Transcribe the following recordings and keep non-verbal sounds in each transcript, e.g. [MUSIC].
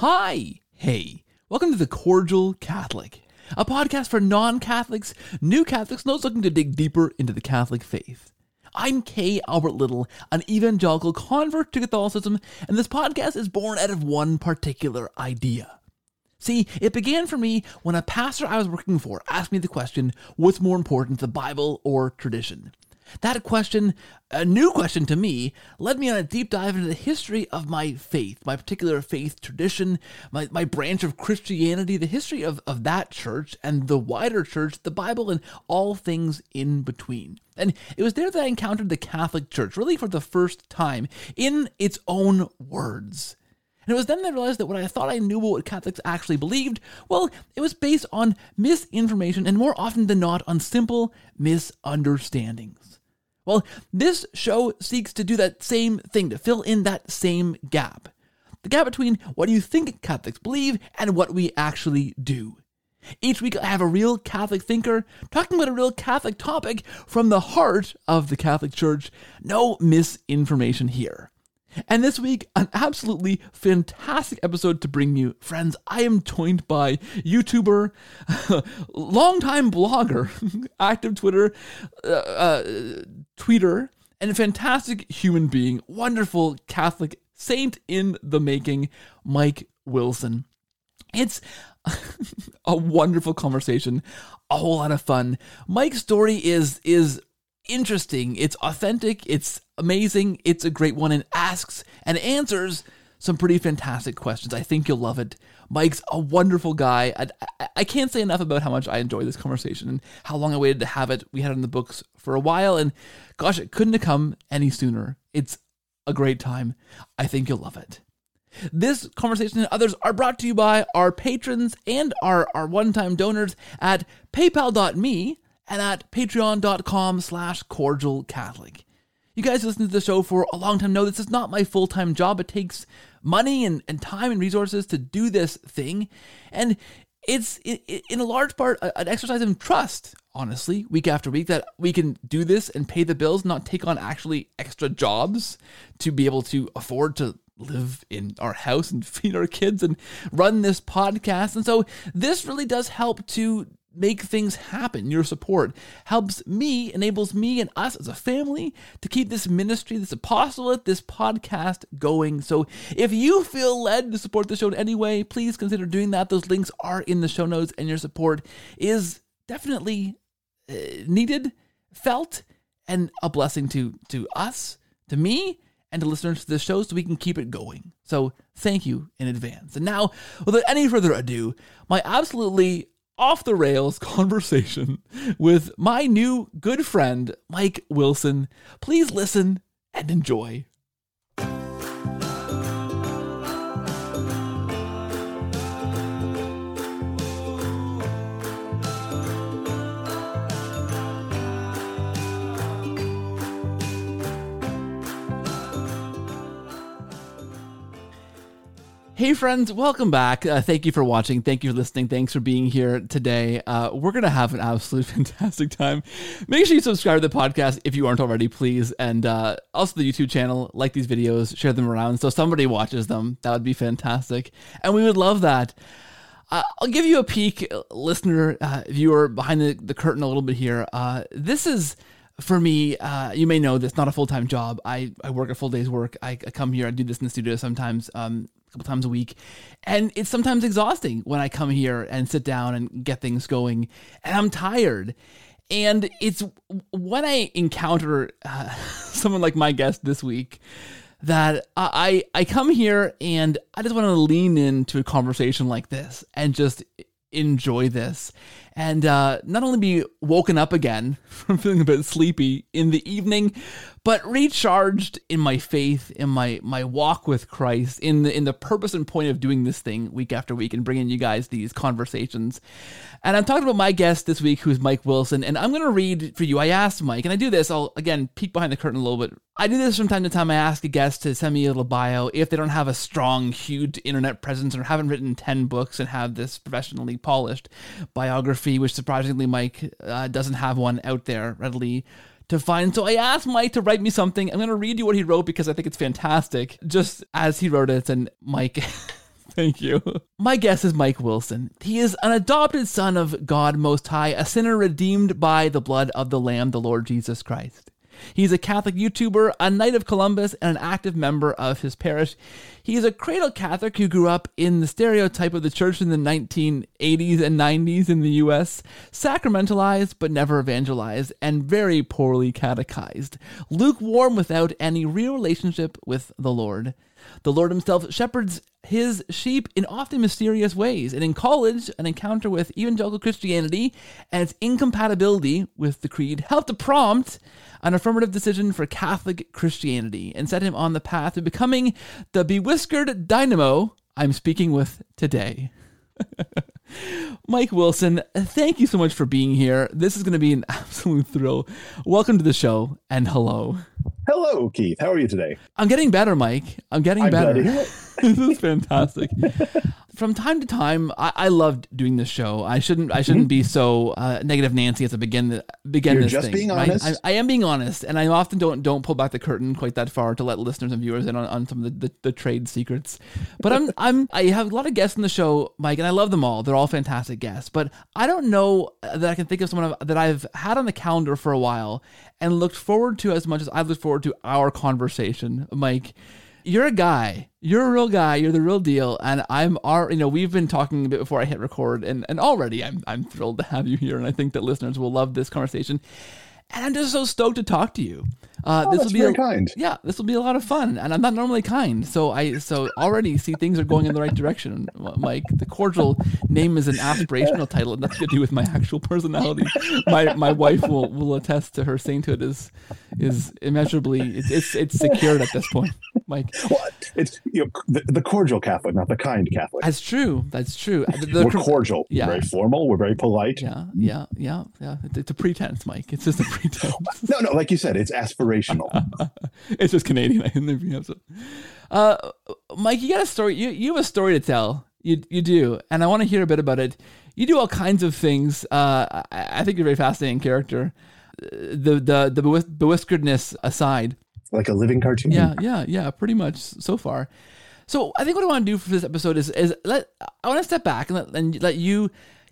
Hi, hey, welcome to The Cordial Catholic, a podcast for non Catholics, new Catholics, and those looking to dig deeper into the Catholic faith. I'm K. Albert Little, an evangelical convert to Catholicism, and this podcast is born out of one particular idea. See, it began for me when a pastor I was working for asked me the question what's more important, the Bible or tradition? That question, a new question to me, led me on a deep dive into the history of my faith, my particular faith tradition, my, my branch of Christianity, the history of, of that church and the wider church, the Bible, and all things in between. And it was there that I encountered the Catholic Church, really for the first time, in its own words. And it was then that I realized that what I thought I knew about what Catholics actually believed, well, it was based on misinformation and more often than not on simple misunderstandings. Well, this show seeks to do that same thing, to fill in that same gap. The gap between what you think Catholics believe and what we actually do. Each week, I have a real Catholic thinker talking about a real Catholic topic from the heart of the Catholic Church. No misinformation here. And this week, an absolutely fantastic episode to bring you. Friends, I am joined by YouTuber, [LAUGHS] longtime blogger, [LAUGHS] active Twitter, uh, uh, tweeter, and a fantastic human being, wonderful Catholic saint in the making, Mike Wilson. It's [LAUGHS] a wonderful conversation, a whole lot of fun. Mike's story is is interesting, it's authentic, it's amazing, it's a great one, and asks and answers some pretty fantastic questions. I think you'll love it. Mike's a wonderful guy. I, I, I, can't say enough about how much I enjoy this conversation and how long I waited to have it. We had it in the books for a while, and gosh, it couldn't have come any sooner. It's a great time. I think you'll love it. This conversation and others are brought to you by our patrons and our, our one-time donors at paypal.me and at patreon.com slash cordial Catholic. You guys listen to the show for a long time know this is not my full-time job. It takes money and, and time and resources to do this thing. And it's in a large part an exercise of trust, honestly, week after week, that we can do this and pay the bills, not take on actually extra jobs to be able to afford to live in our house and [LAUGHS] feed our kids and run this podcast. And so this really does help to make things happen. Your support helps me, enables me and us as a family to keep this ministry, this apostolate, this podcast going. So if you feel led to support the show in any way, please consider doing that. Those links are in the show notes, and your support is definitely uh, needed, felt, and a blessing to to us, to me, and to listeners to this show so we can keep it going. So thank you in advance. And now, without any further ado, my absolutely off the rails [LAUGHS] conversation with my new good friend, Mike Wilson. Please listen and enjoy. Hey, friends, welcome back. Uh, thank you for watching. Thank you for listening. Thanks for being here today. Uh, we're going to have an absolute [LAUGHS] fantastic time. Make sure you subscribe to the podcast if you aren't already, please. And uh, also the YouTube channel. Like these videos, share them around so somebody watches them. That would be fantastic. And we would love that. Uh, I'll give you a peek, uh, listener, uh, viewer, behind the, the curtain a little bit here. this is for me, uh, you may know this, not a full time job. I, I work a full day's work. I, I, come here, I do this in the studio sometimes. Um, a couple times a week. And it's sometimes exhausting when I come here and sit down and get things going. And I'm tired. And it's when I encounter uh, [LAUGHS] someone like my guest this week that I I come here and I just want to lean into a conversation like this and just enjoy this and uh, not only be woken up again [LAUGHS] from feeling a bit sleepy in the evening, but recharged in my faith, in my my walk with Christ, in the in the purpose and point of doing this thing week after week and bringing you guys these conversations. And I'm talking about my guest this week, who's Mike Wilson, and I'm going to read for you. I asked Mike, and I do this. I'll again peek behind the curtain a little bit. I do this from time to time. I ask a guest to send me a little bio if they don't have a strong, huge internet presence or haven't written ten books and have this professionally polished biography, which surprisingly Mike uh, doesn't have one out there readily to find. So I asked Mike to write me something. I'm going to read you what he wrote because I think it's fantastic, just as he wrote it. And Mike, [LAUGHS] Thank you. My guess is Mike Wilson. He is an adopted son of God Most High, a sinner redeemed by the blood of the Lamb, the Lord Jesus Christ. He's a Catholic YouTuber, a Knight of Columbus, and an active member of his parish. He's a cradle Catholic who grew up in the stereotype of the church in the 1980s and 90s in the US, sacramentalized but never evangelized, and very poorly catechized, lukewarm without any real relationship with the Lord. The Lord Himself shepherds His sheep in often mysterious ways, and in college, an encounter with evangelical Christianity and its incompatibility with the Creed helped to prompt an affirmative decision for Catholic Christianity and set him on the path to becoming the bewhiskered dynamo I'm speaking with today. [LAUGHS] Mike Wilson, thank you so much for being here. This is going to be an [LAUGHS] absolute thrill. Welcome to the show and hello. Hello, Keith. How are you today? I'm getting better, Mike. I'm getting I'm better. glad to hear it. [LAUGHS] this is fantastic. [LAUGHS] From time to time, I, I loved doing this show. I shouldn't. I shouldn't be so uh, negative, Nancy, as I begin the, begin You're this just thing. being right? honest. I, I am being honest, and I often don't don't pull back the curtain quite that far to let listeners and viewers in on, on some of the, the, the trade secrets. But I'm [LAUGHS] I'm I have a lot of guests in the show, Mike, and I love them all. They're all fantastic guests. But I don't know that I can think of someone that I've had on the calendar for a while and looked forward to as much as I've looked forward to our conversation, Mike you're a guy. You're a real guy. You're the real deal. And I'm our, you know, we've been talking a bit before I hit record and, and already I'm, I'm thrilled to have you here. And I think that listeners will love this conversation. And I'm just so stoked to talk to you. Uh, Oh, this will be a, kind. yeah, this will be a lot of fun. And I'm not normally kind, so I so already see things are going in the right direction. Mike, the cordial name is an aspirational title, and nothing to do with my actual personality. My my wife will will attest to her sainthood is is immeasurably it's it's, it's secured at this point, Mike. Well, it's you know, the, the cordial Catholic, not the kind Catholic. That's true. That's true. The- the- we're cordial. yeah. We're very formal. We're very polite. yeah, yeah, yeah, yeah. It's, it's a pretense, Mike. It's just a [LAUGHS] pretense. No, no, like you said, it's aspirational. [LAUGHS] it's just Canadian. I didn't have to. Uh, Mike, you got a story. You you have a story to tell. You you do, and I want to hear a bit about it. You do all kinds of things. Uh, I, I think you're a very fascinating character. The the the bewhis- bewhiskeredness aside, like a living cartoon. yeah, yeah, yeah, pretty much so far. So I think what I want to do for this episode is is let I want to step back and let, and let you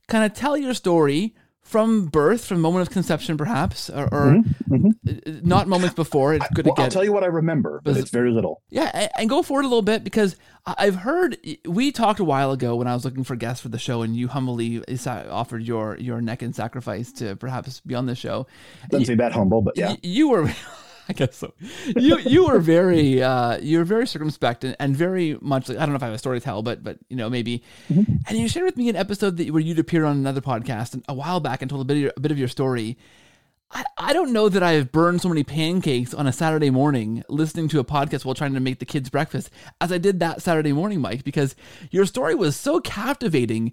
kind of tell your story from birth, from moment of conception, perhaps, or, or uh, not moments before. It's good Mm-hmm, Well, to I'll tell you what I remember, but it's very little. yeah, and go forward a little bit because I- I've heard we talked a while ago when I was looking for guests for the show, and you humbly offered your your neck in sacrifice to perhaps be on the show. Doesn't seem that humble, but yeah. You were, [LAUGHS] I guess so. You you were very uh, you were very circumspect and, and very much like I don't know if I have a story to tell, but but you know maybe. And you shared with me an episode that where you'd appeared on another podcast a while back and told a bit of your, a bit of your story. I, I don't know that I've burned so many pancakes on a Saturday morning listening to a podcast while trying to make the kids breakfast as I did that Saturday morning, Mike, because your story was so captivating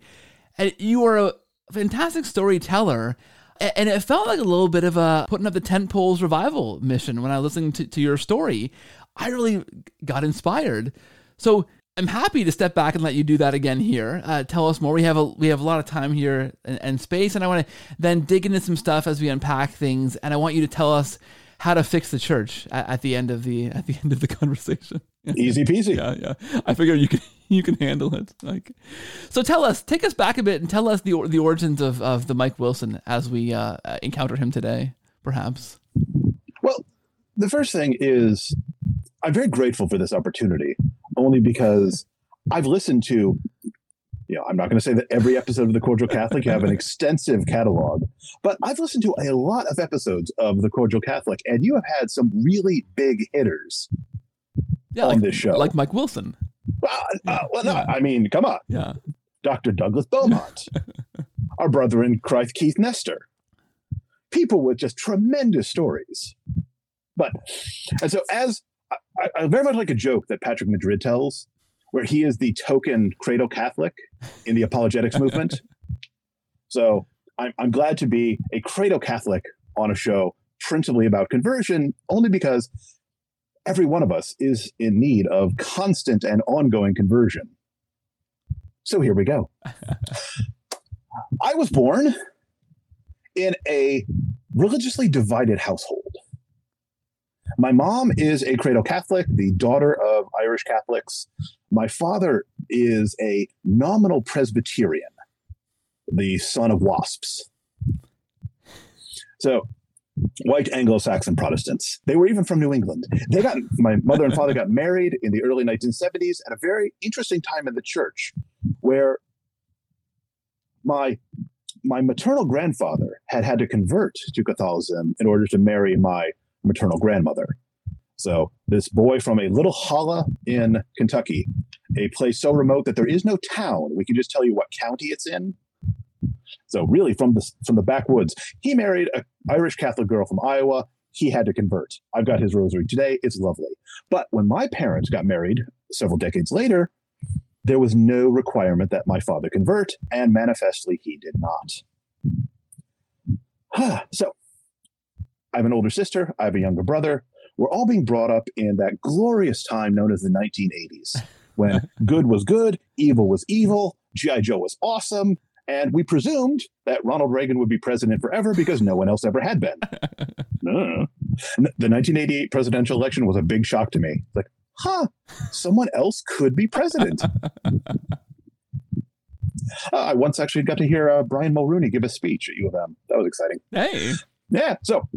and you are a fantastic storyteller. And it felt like a little bit of a putting up the tent poles revival mission when I listened to, to your story. I really got inspired. So I'm happy to step back and let you do that again here. Uh, tell us more. We have a we have a lot of time here and, and space, and I want to then dig into some stuff as we unpack things. And I want you to tell us how to fix the church at, at the end of the at the end of the [LAUGHS] conversation. Easy peasy. [LAUGHS] yeah, yeah. I figure you can [LAUGHS] you can handle it. Like, so tell us, take us back a bit, and tell us the the origins of, of the Mike Wilson as we uh, uh, encounter him today, perhaps. Well, the first thing is I'm very grateful for this opportunity, only because I've listened to, you know, I'm not going to say that every episode of The Cordial Catholic, you have an [LAUGHS] extensive catalog, but I've listened to a lot of episodes of The Cordial Catholic, and you have had some really big hitters. Yeah, On like this show. like Mike Wilson. Uh, uh, well, no, I mean, come on. Yeah, Dr. Douglas Beaumont, [LAUGHS] our brother in Christ, Keith Nester. People with just tremendous stories. But, and so as I, I- I very much like a joke that Patrick Madrid tells, where he is the token cradle Catholic in the apologetics movement. [LAUGHS] So I'm, I'm glad to be a cradle Catholic on a show principally about conversion, only because every one of us is in need of constant and ongoing conversion. So here we go. [LAUGHS] I was born in a religiously divided household. My mom is a cradle Catholic, the daughter of Irish Catholics. My father is a nominal Presbyterian, the son of wasps. So, white Anglo-Saxon Protestants. They were even from New England. They got my mother and father got [LAUGHS] married in the early 1970s at a very interesting time in the church, where my my maternal grandfather had had to convert to Catholicism in order to marry my maternal grandmother. So this boy from a little holla in Kentucky, a place so remote that there is no town. We can just tell you what county it's in. So really from the from the backwoods, he married an Irish Catholic girl from Iowa. He had to convert. I've got his rosary today. It's lovely. But when my parents got married several decades later, there was no requirement that my father convert, and manifestly he did not. [SIGHS] so I have an older sister, I have a younger brother. We're all being brought up in that glorious time known as the 1980s, when [LAUGHS] good was good, evil was evil, G.I. Joe was awesome, and we presumed that Ronald Reagan would be president forever because no one else ever had been. [LAUGHS] No. The 1988 presidential election was a big shock to me. Like, huh, someone else could be president. [LAUGHS] uh, I once actually got to hear uh, Brian Mulroney give a speech at U of M. That was exciting. Hey. Yeah. So,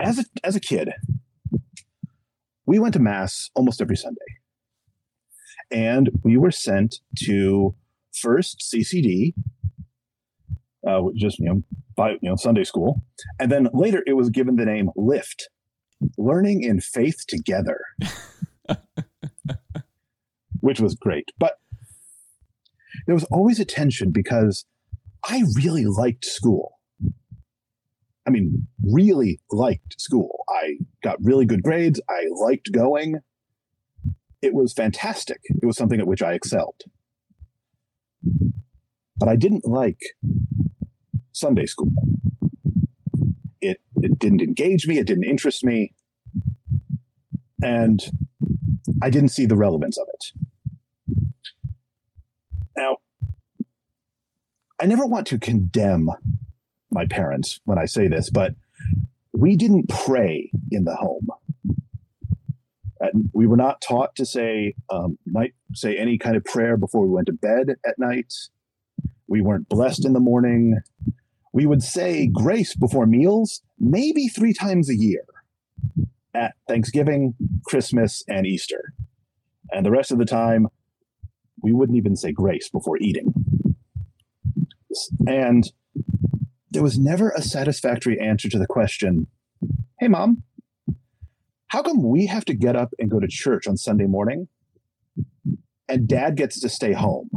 as a, as a kid, we went to mass almost every Sunday. And we were sent to first CCD, uh, just, you know, by, you know, Sunday school. And then later it was given the name Lift learning in faith together, [LAUGHS] which was great. But there was always a tension because I really liked school. I mean, really liked school. I got really good grades. I liked going. It was fantastic. It was something at which I excelled. But I didn't like Sunday school. It, it didn't engage me. It didn't interest me. And I didn't see the relevance of it. Now, I never want to condemn my parents when I say this, but we didn't pray in the home. We were not taught to say um, night, say any kind of prayer before we went to bed at night. We weren't blessed in the morning we would say grace before meals maybe three times a year at Thanksgiving, Christmas, and Easter. And the rest of the time, we wouldn't even say grace before eating. And there was never a satisfactory answer to the question Hey, mom, how come we have to get up and go to church on Sunday morning and dad gets to stay home?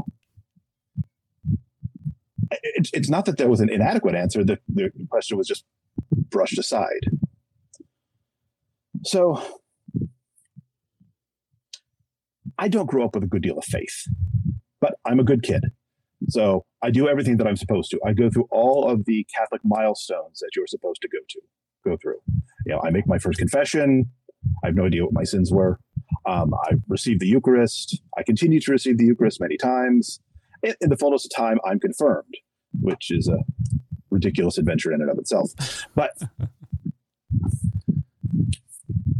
it's, it's not that there was an inadequate answer. The, the question was just brushed aside. So I don't grow up with a good deal of faith, but I'm a good kid. So I do everything that I'm supposed to. I go through all of the Catholic milestones that you're supposed to go to, go through. You know, I make my first confession. I have no idea what my sins were. Um, I received the Eucharist. I continue to receive the Eucharist many times in, in the fullness of time, I'm confirmed, which is a ridiculous adventure in and of itself. But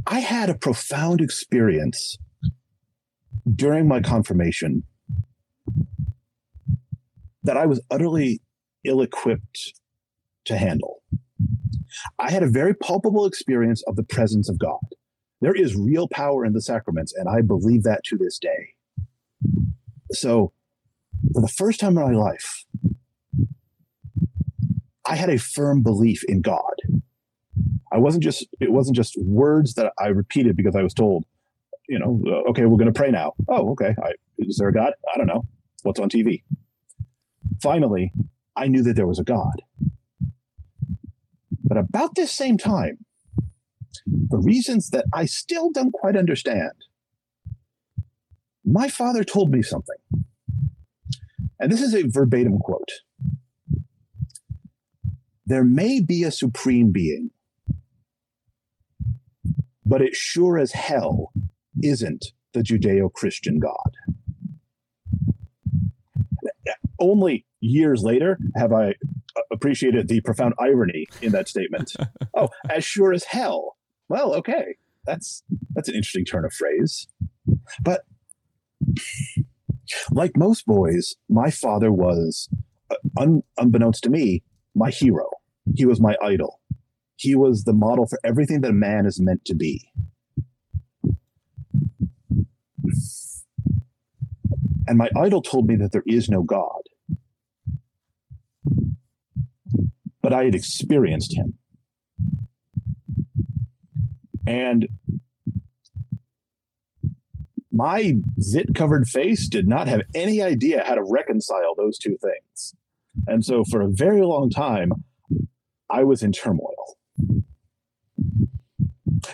I had a profound experience during my confirmation that I was utterly ill equipped to handle. I had a very palpable experience of the presence of God. There is real power in the sacraments, and I believe that to this day. So for the first time in my life, I had a firm belief in God. I wasn't just, it wasn't just words that I repeated because I was told, you know, uh, okay, we're going to pray now. Oh, okay. I, is there a God? I don't know. What's on TV? Finally, I knew that there was a God. But about this same time, for reasons that I still don't quite understand, my father told me something and this is a verbatim quote There may be a supreme being, but it sure as hell isn't the Judeo Christian God. Only years later have I appreciated the profound irony in that statement. [LAUGHS] oh, as sure as hell well, okay, that's that's an interesting turn of phrase. But like most boys, my father was, uh, un, unbeknownst to me, my hero. He was my idol. He was the model for everything that a man is meant to be. And my idol told me that there is no God. But I had experienced him. And my zit covered face did not have any idea how to reconcile those two things. And so for a very long time, I was in turmoil.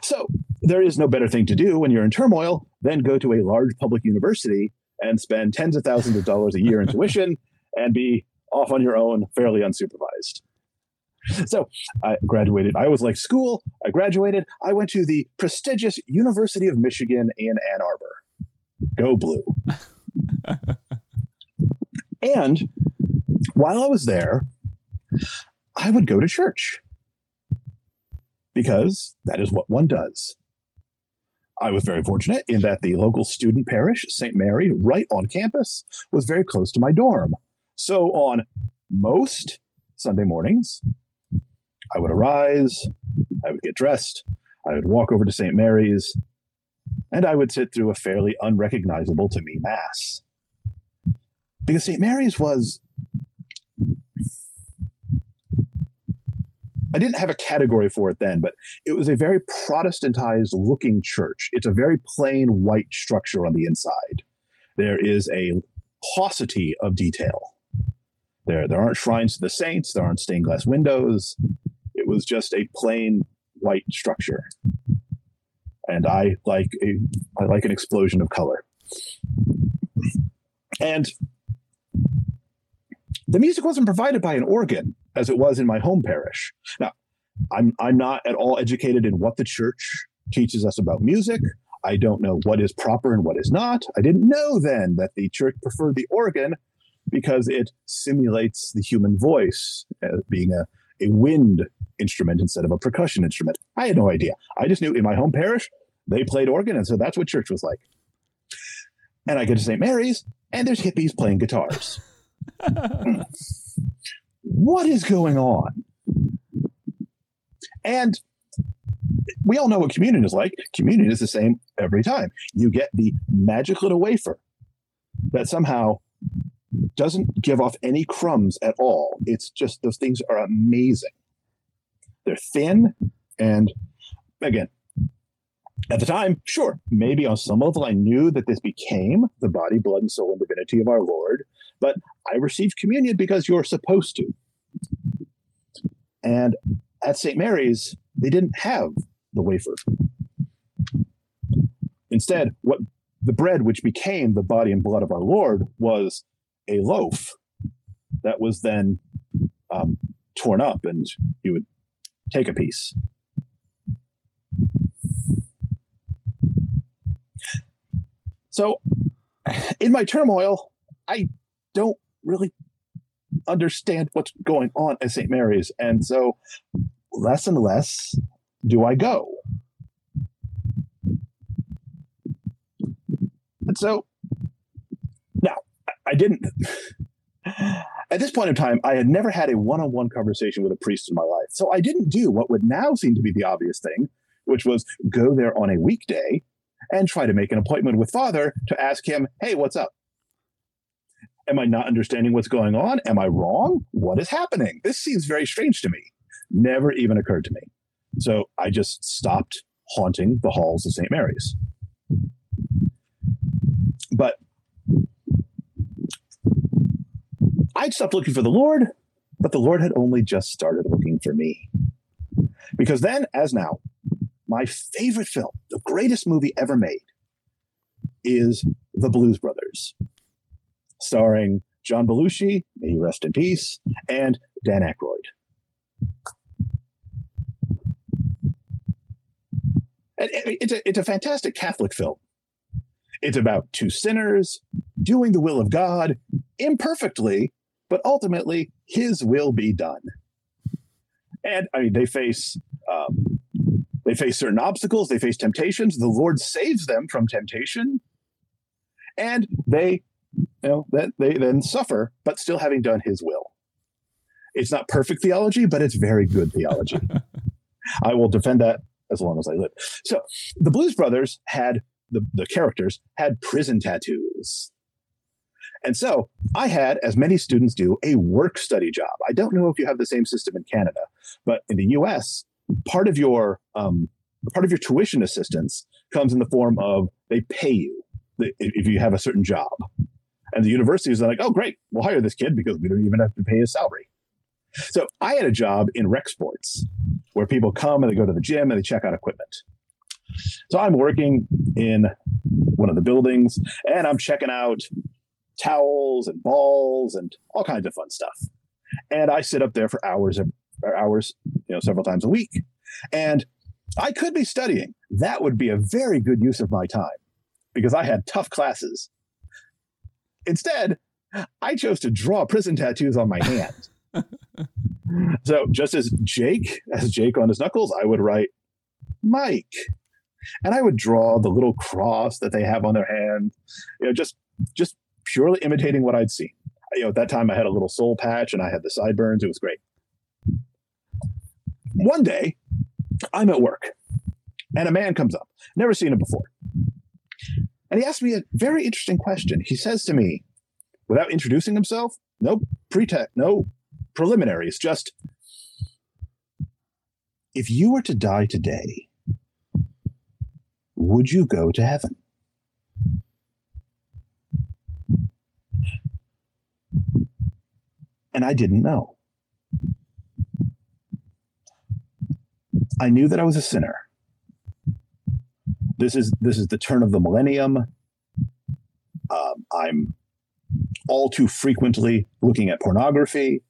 So there is no better thing to do when you're in turmoil than go to a large public university and spend tens of thousands of dollars a year in tuition and be off on your own, fairly unsupervised. [LAUGHS] So I graduated. I was like school. I graduated. I went to the prestigious University of Michigan in Ann Arbor. Go blue. [LAUGHS] and while I was there, I would go to church because that is what one does. I was very fortunate in that the local student parish, St. Mary, right on campus, was very close to my dorm. So on most Sunday mornings, I would arise, I would get dressed, I would walk over to St. Mary's, and I would sit through a fairly unrecognizable to me Mass. Because St. Mary's was. I didn't have a category for it then, but it was a very Protestantized looking church. It's a very plain white structure on the inside. There is a paucity of detail. There, there aren't shrines to the saints, there aren't stained glass windows. It was just a plain white structure and I like a I like an explosion of color. And the music wasn't provided by an organ as it was in my home parish. Now, I'm I'm not at all educated in what the church teaches us about music. I don't know what is proper and what is not. I didn't know then that the church preferred the organ because it simulates the human voice as being a, a wind instrument instead of a percussion instrument. I had no idea. I just knew in my home parish, they played organ. And so that's what church was like. And I get to St. Mary's, and there's hippies playing guitars. [LAUGHS] what is going on? And we all know what communion is like. Communion is the same every time. You get the magic little wafer that somehow doesn't give off any crumbs at all. It's just those things are amazing. They're thin, and again, at the time, sure, maybe on some level I knew that this became the body, blood, and soul and divinity of our Lord, but I received communion because you're supposed to. And at St. Mary's, they didn't have the wafer. Instead, what the bread which became the body and blood of our Lord was a loaf that was then um, torn up, and you would take a piece. So, in my turmoil, I don't really understand what's going on at St. Mary's. And so, less and less do I go. And so, now, I didn't. At this point in time, I had never had a one on one conversation with a priest in my life. So I didn't do what would now seem to be the obvious thing, which was go there on a weekday and try to make an appointment with Father to ask him, hey, what's up? Am I not understanding what's going on? Am I wrong? What is happening? This seems very strange to me. Never even occurred to me. So I just stopped haunting the halls of St. Mary's. But I'd stopped looking for the Lord, but the Lord had only just started looking for me. Because then, as now, my favorite film, the greatest movie ever made, is The Blues Brothers, starring John Belushi, may he rest in peace, and Dan Aykroyd. And it's a, it's a fantastic Catholic film. It's about two sinners doing the will of God imperfectly, but ultimately His will be done. And I mean, they face um, They face certain obstacles, they face temptations. The Lord saves them from temptation, and they, you know, that they then suffer, but still having done His will. It's not perfect theology, but it's very good theology. [LAUGHS] I will defend that as long as I live. So the Blues Brothers had the, the characters had prison tattoos. And so I had, as many students do, a work study job. I don't know if you have the same system in Canada, but in the US, part of your um, part of your tuition assistance comes in the form of they pay you if you have a certain job. And the universities are like, oh, great, we'll hire this kid because we don't even have to pay his salary. So I had a job in rec sports where people come and they go to the gym and they check out equipment. So I'm working in one of the buildings and I'm checking out towels and balls and all kinds of fun stuff. And I sit up there for hours hours, you know, several times a week. And I could be studying. That would be a very good use of my time because I had tough classes. Instead, I chose to draw prison tattoos on my hand. [LAUGHS] so just as Jake, as Jake on his knuckles, I would write Mike. And I would draw the little cross that they have on their hand, you know, just just purely imitating what I'd seen. You know, at that time I had a little soul patch and I had the sideburns. It was great. One day, I'm at work and a man comes up, never seen him before. And he asked me a very interesting question. He says to me, without introducing himself, no pretext, no preliminaries, just if you were to die today, would you go to heaven? And I didn't know. I knew that I was a sinner. This is this is the turn of the millennium. Um, I'm all too frequently looking at pornography.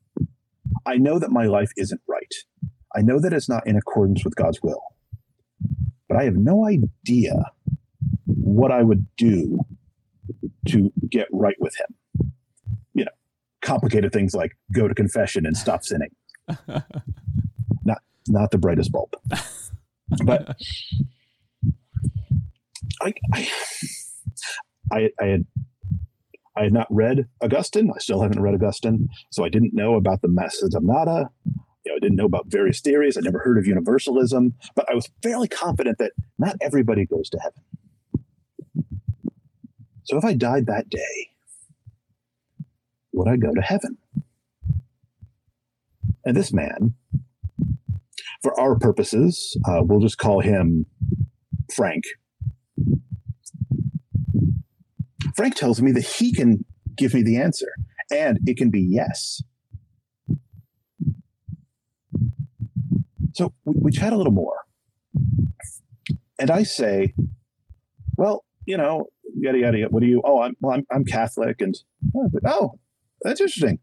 I know that my life isn't right. I know that it's not in accordance with God's will. But I have no idea what I would do to get right with Him. Complicated things like go to confession and stop sinning. [LAUGHS] not not the brightest bulb. But I, I, I, I had I had not read Augustine. I still haven't read Augustine, so I didn't know about the massa damnata. You know, I didn't know about various theories. I never heard of universalism, but I was fairly confident that not everybody goes to heaven. So if I died that day, would I go to heaven? And this man, for our purposes, uh, we'll just call him Frank. Frank tells me that he can give me the answer, and it can be yes. So we, we chat a little more. And I say, well, you know, yada, yada, yada. What do you, oh, I'm, well, I'm, I'm Catholic. And, oh, that's interesting.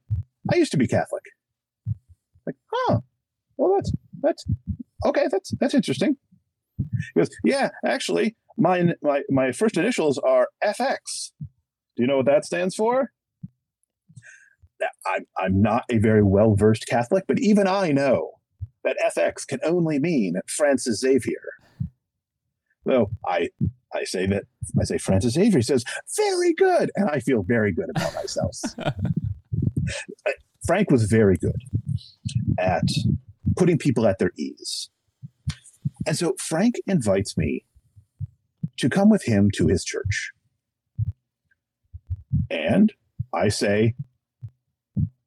I used to be Catholic. Like, huh. Well, that's, that's, okay. That's, that's interesting. He goes, yeah, actually, my, my, my first initials are FX. Do you know what that stands for? I'm, I'm not a very well versed Catholic, but even I know that FX can only mean Francis Xavier. So I I say that I say Francis Xavier says very good, and I feel very good about myself. [LAUGHS] Uh, Frank was very good at putting people at their ease. And so Frank invites me to come with him to his church. And I say,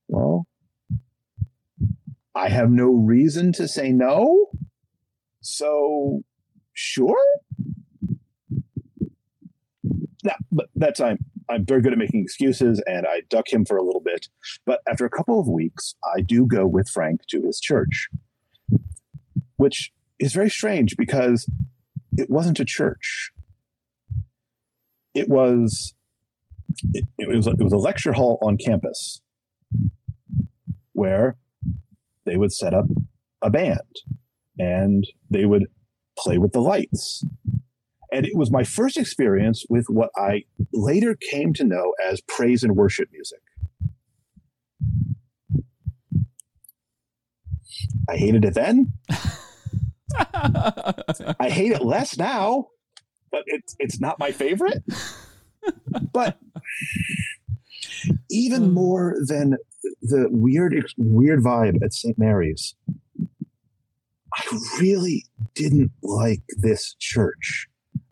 well, I have no reason to say no. So, sure. Now, but that's I'm I'm very good at making excuses, and I duck him for a little bit. But after a couple of weeks, I do go with Frank to his church, which is very strange because it wasn't a church. It was it, it was it was a lecture hall on campus where they would set up a band and they would play with the lights. And it was my first experience with what I later came to know as praise and worship music. I hated it then. [LAUGHS] I hate it less now, but it's it's not my favorite. But even hmm. more than the weird weird vibe at St. Mary's, I really didn't like this church.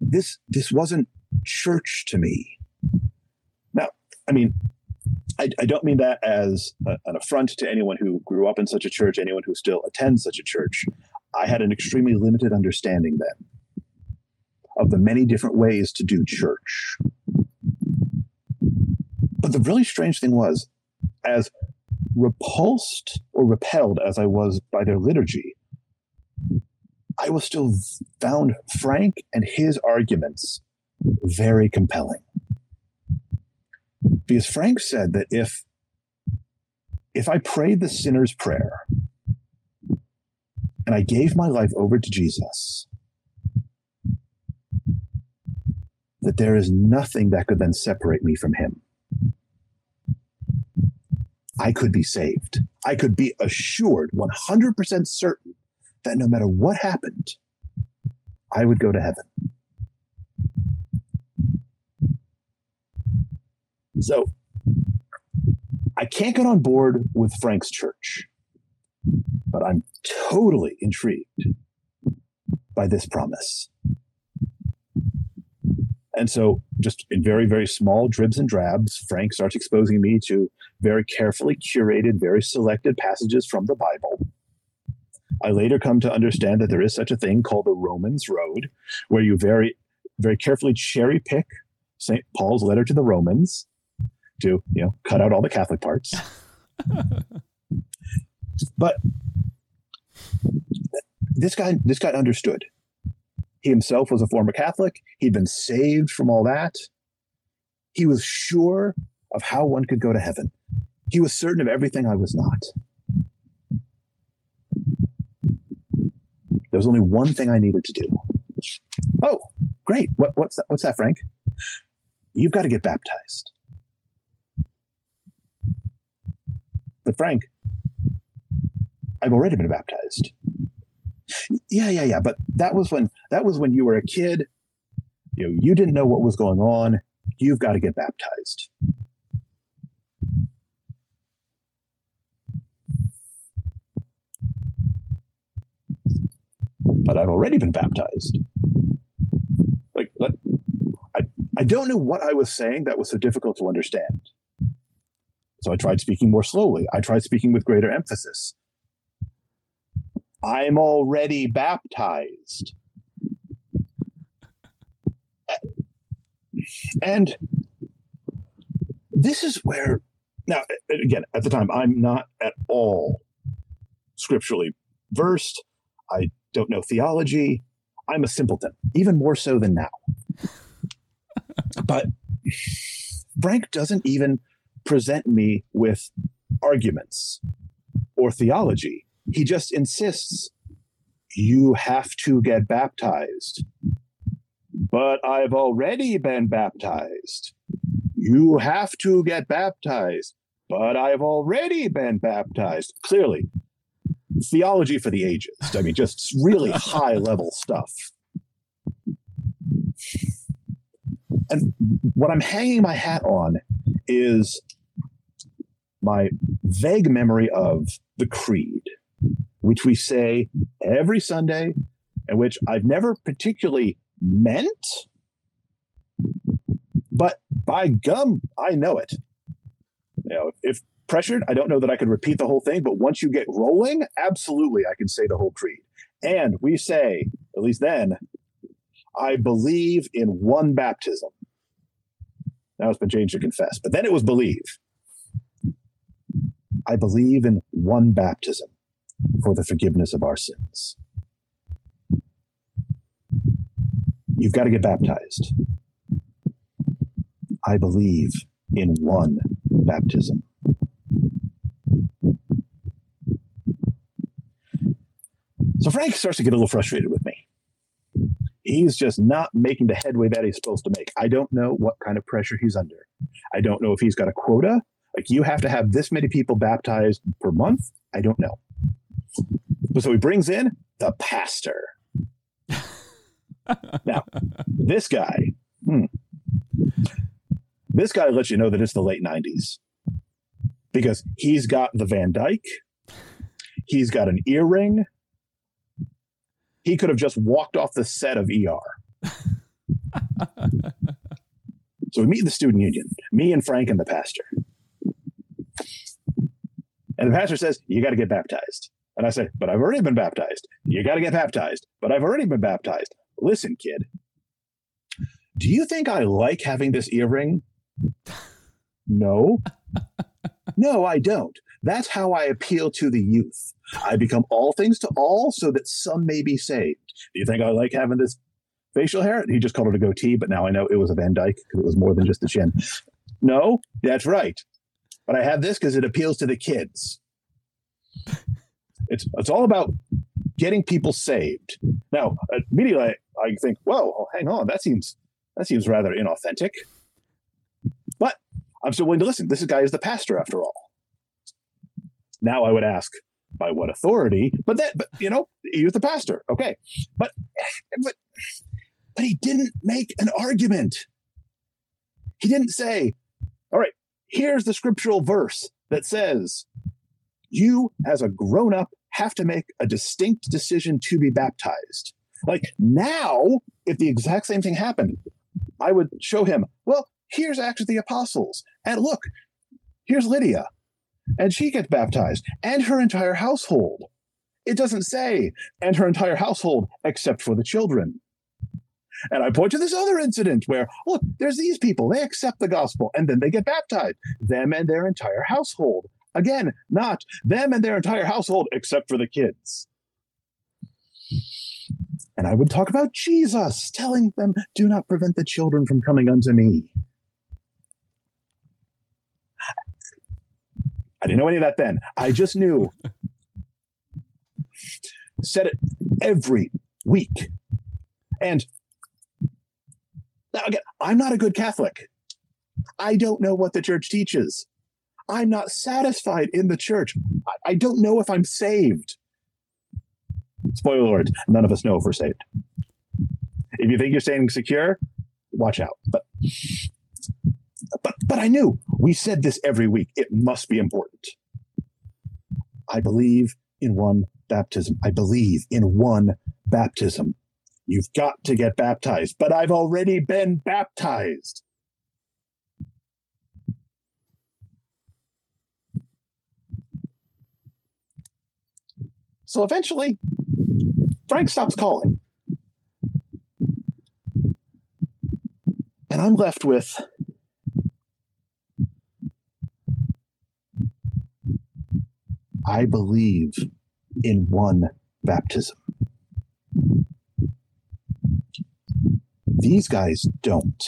This this wasn't church to me. Now, I mean, I, I don't mean that as a, an affront to anyone who grew up in such a church, anyone who still attends such a church. I had an extremely limited understanding then of the many different ways to do church. But the really strange thing was, as repulsed or repelled as I was by their liturgy, I was still found Frank and his arguments very compelling. Because Frank said that if if I prayed the sinner's prayer and I gave my life over to Jesus, that there is nothing that could then separate me from him. I could be saved. I could be assured, 100% certain, that no matter what happened, I would go to heaven. So I can't get on board with Frank's church, but I'm totally intrigued by this promise. And so, just in very, very small dribs and drabs, Frank starts exposing me to very carefully curated, very selected passages from the Bible. I later come to understand that there is such a thing called the Romans Road, where you very, very carefully cherry pick St. Paul's letter to the Romans to, you know, cut out all the Catholic parts. [LAUGHS] but this guy, this guy understood. He himself was a former Catholic. He'd been saved from all that. He was sure of how one could go to heaven. He was certain of everything I was not. There was only one thing I needed to do. Oh, great. What, what's that? What's that, Frank? You've got to get baptized. But Frank, I've already been baptized. Yeah, yeah, yeah. But that was when that was when you were a kid. You know, you didn't know what was going on. You've got to get baptized. But I've already been baptized. Like, I, I don't know what I was saying that was so difficult to understand. So I tried speaking more slowly. I tried speaking with greater emphasis. I'm already baptized. And this is where, now, again, at the time, I'm not at all scripturally versed. I don't know theology. I'm a simpleton, even more so than now. but Frank doesn't even present me with arguments or theology. He just insists you have to get baptized. But I've already been baptized. You have to get baptized. But I've already been baptized. Clearly, theology for the ages. I mean, just really [LAUGHS] high level stuff. And what I'm hanging my hat on is my vague memory of the creed, which we say every Sunday, and which I've never particularly meant, but by gum, I know it. You know, if pressured, I don't know that I could repeat the whole thing, but once you get rolling, absolutely, I can say the whole creed. And we say, at least then, I believe in one baptism. Now it's been changed to confess, but then it was believe. I believe in one baptism for the forgiveness of our sins. You've got to get baptized. I believe in one baptism. So Frank starts to get a little frustrated with me. He's just not making the headway that he's supposed to make. I don't know what kind of pressure he's under. I don't know if he's got a quota like you have to have this many people baptized per month. I don't know. So he brings in the pastor. [LAUGHS] now, this guy, hmm, this guy lets you know that it's the late 90s because he's got the Van Dyke, he's got an earring. He could have just walked off the set of ER. [LAUGHS] so we meet the student union, me and Frank and the pastor. And the pastor says, You got to get baptized. And I say, But I've already been baptized. You got to get baptized. But I've already been baptized. Listen, kid, do you think I like having this earring? [LAUGHS] No. No, I don't. That's how I appeal to the youth. I become all things to all so that some may be saved. Do you think I like having this facial hair? He just called it a goatee, but now I know it was a Van Dyke because it was more than just the chin. No, that's right. But I have this because it appeals to the kids. It's it's all about getting people saved. Now, uh, immediately I, I think, whoa, hang on, that seems that seems rather inauthentic. But I'm still willing to listen. This guy is the pastor after all. Now I would ask, by what authority? But that, but you know, he was the pastor. Okay, but but but he didn't make an argument. He didn't say, "All right, here's the scriptural verse that says you, as a grown up, have to make a distinct decision to be baptized." Like now, if the exact same thing happened, I would show him, well, here's Acts of the Apostles. And look, here's Lydia. And she gets baptized, and her entire household. It doesn't say, and her entire household, except for the children. And I point to this other incident where, look, there's these people, they accept the gospel, and then they get baptized, them and their entire household. Again, not them and their entire household, except for the kids. And I would talk about Jesus, telling them, Do not prevent the children from coming unto me. I didn't know any of that then. I just knew. Said it every week. And now again, I'm not a good Catholic. I don't know what the church teaches. I'm not satisfied in the church. I, don't know if I'm saved. Spoiler alert, none of us know if we're saved. If you think you're staying secure, watch out. But but but I knew we said this every week. It must be important. I believe in one baptism. I believe in one baptism. You've got to get baptized, but I've already been baptized. So eventually, Frank stops calling. And I'm left with I believe in one baptism. These guys don't.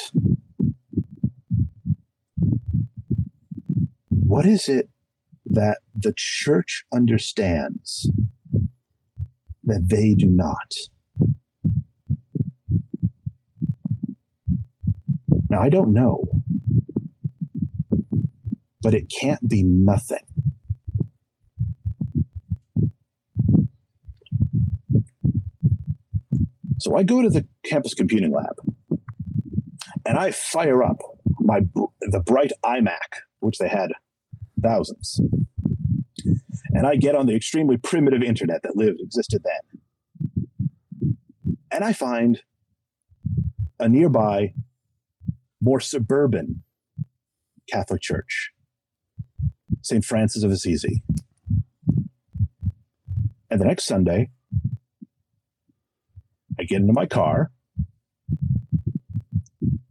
What is it that the church understands that they do not? Now, I don't know, but it can't be nothing. So I go to the campus computing lab and I fire up my the bright iMac, which they had thousands. And I get on the extremely primitive internet that lived existed then. And I find a nearby, more suburban Catholic church, St. Francis of Assisi. And the next Sunday, I get into my car.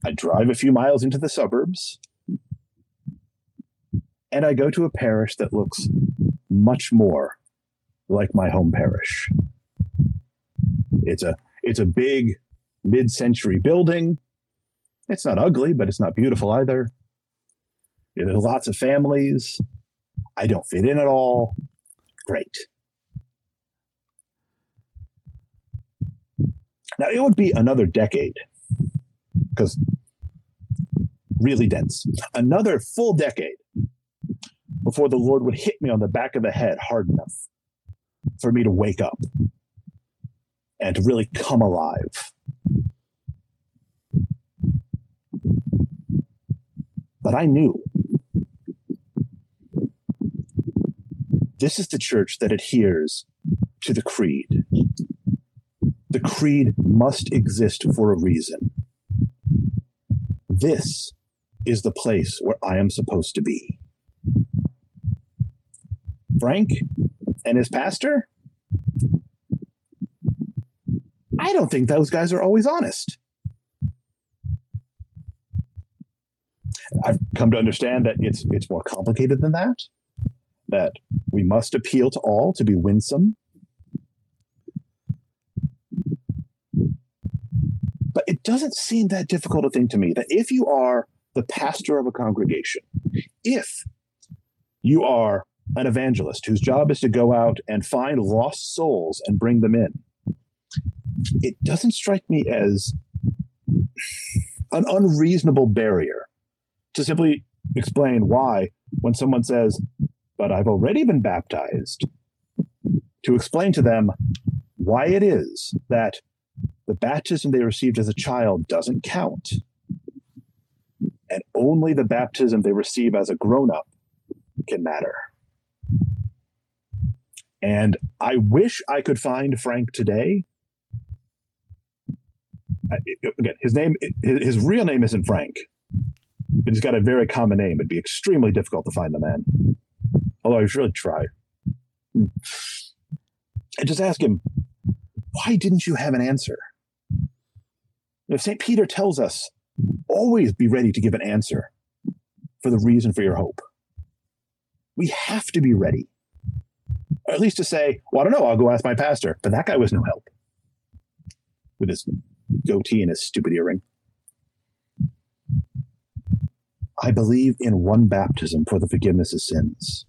I drive a few miles into the suburbs. And I go to a parish that looks much more like my home parish. It's a it's a big mid-century building. It's not ugly, but it's not beautiful either. There's lots of families. I don't fit in at all. Great. Now, it would be another decade because really dense, another full decade before the Lord would hit me on the back of the head hard enough for me to wake up. and to really come alive. But I knew this is the church that adheres to the creed. The creed must exist for a reason. This is the place where I am supposed to be. Frank and his pastor? I don't think those guys are always honest. I've come to understand that it's it's more complicated than that. That we must appeal to all to be winsome. But it doesn't seem that difficult a thing to me that if you are the pastor of a congregation, if you are an evangelist whose job is to go out and find lost souls and bring them in, it doesn't strike me as an unreasonable barrier to simply explain why, when someone says, But I've already been baptized, to explain to them why it is that the baptism they received as a child doesn't count. And only the baptism they receive as a grown up can matter. And I wish I could find Frank today. Again, his name, his real name isn't Frank, but he's got a very common name. It'd be extremely difficult to find the man. Although I should really try. Hmm. And just ask him, why didn't you have an answer? If St. Peter tells us, always be ready to give an answer for the reason for your hope. We have to be ready. Or at least to say, well, I don't know, I'll go ask my pastor. But that guy was no help with his goatee and his stupid earring. I believe in one baptism for the forgiveness of sins.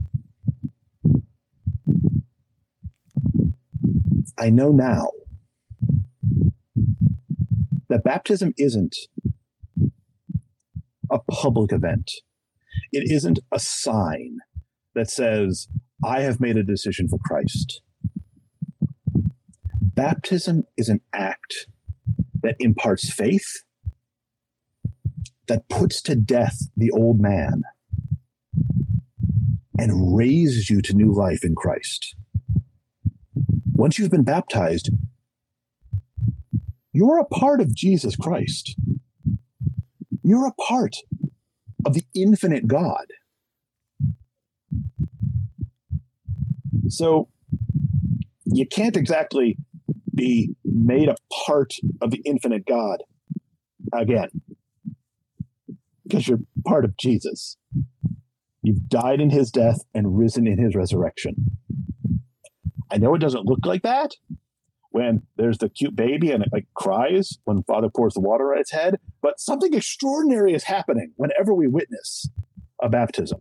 I know now that baptism isn't a public event. It isn't a sign that says, I have made a decision for Christ. Baptism is an act that imparts faith, that puts to death the old man, and raises you to new life in Christ. Once you've been baptized, you're a part of Jesus Christ. You're a part of the infinite God. So you can't exactly be made a part of the infinite God again because you're part of Jesus. You've died in his death and risen in his resurrection. I know it doesn't look like that when there's the cute baby and it like cries when father pours the water on its head, but something extraordinary is happening whenever we witness a baptism.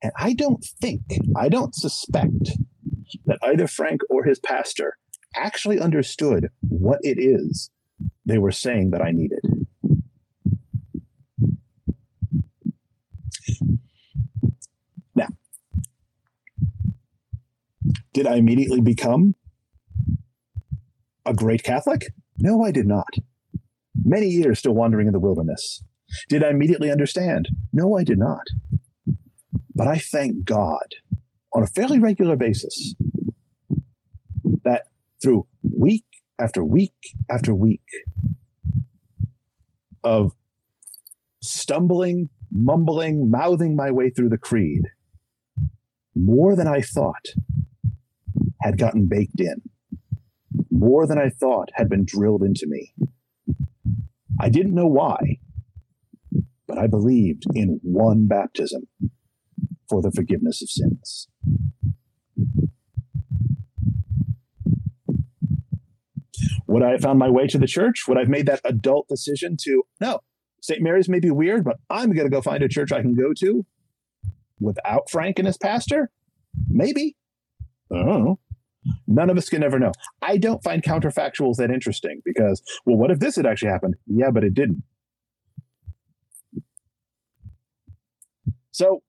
And I don't think, I don't suspect that either Frank or his pastor actually understood what it is they were saying that I needed. Now, did I immediately become a great Catholic? No, I did not. Many years still wandering in the wilderness. Did I immediately understand? No, I did not. But I thank God on a fairly regular basis that through week after week after week of stumbling, mumbling, mouthing my way through the creed, more than I thought had gotten baked in, more than I thought had been drilled into me. I didn't know why, but I believed in one baptism for the forgiveness of sins. Would I have found my way to the church? Would I have made that adult decision to, no, St. Mary's may be weird, but I'm going to go find a church I can go to without Frank and his pastor? Maybe. I don't know. None of us can ever know. I don't find counterfactuals that interesting because, well, what if this had actually happened? Yeah, but it didn't. So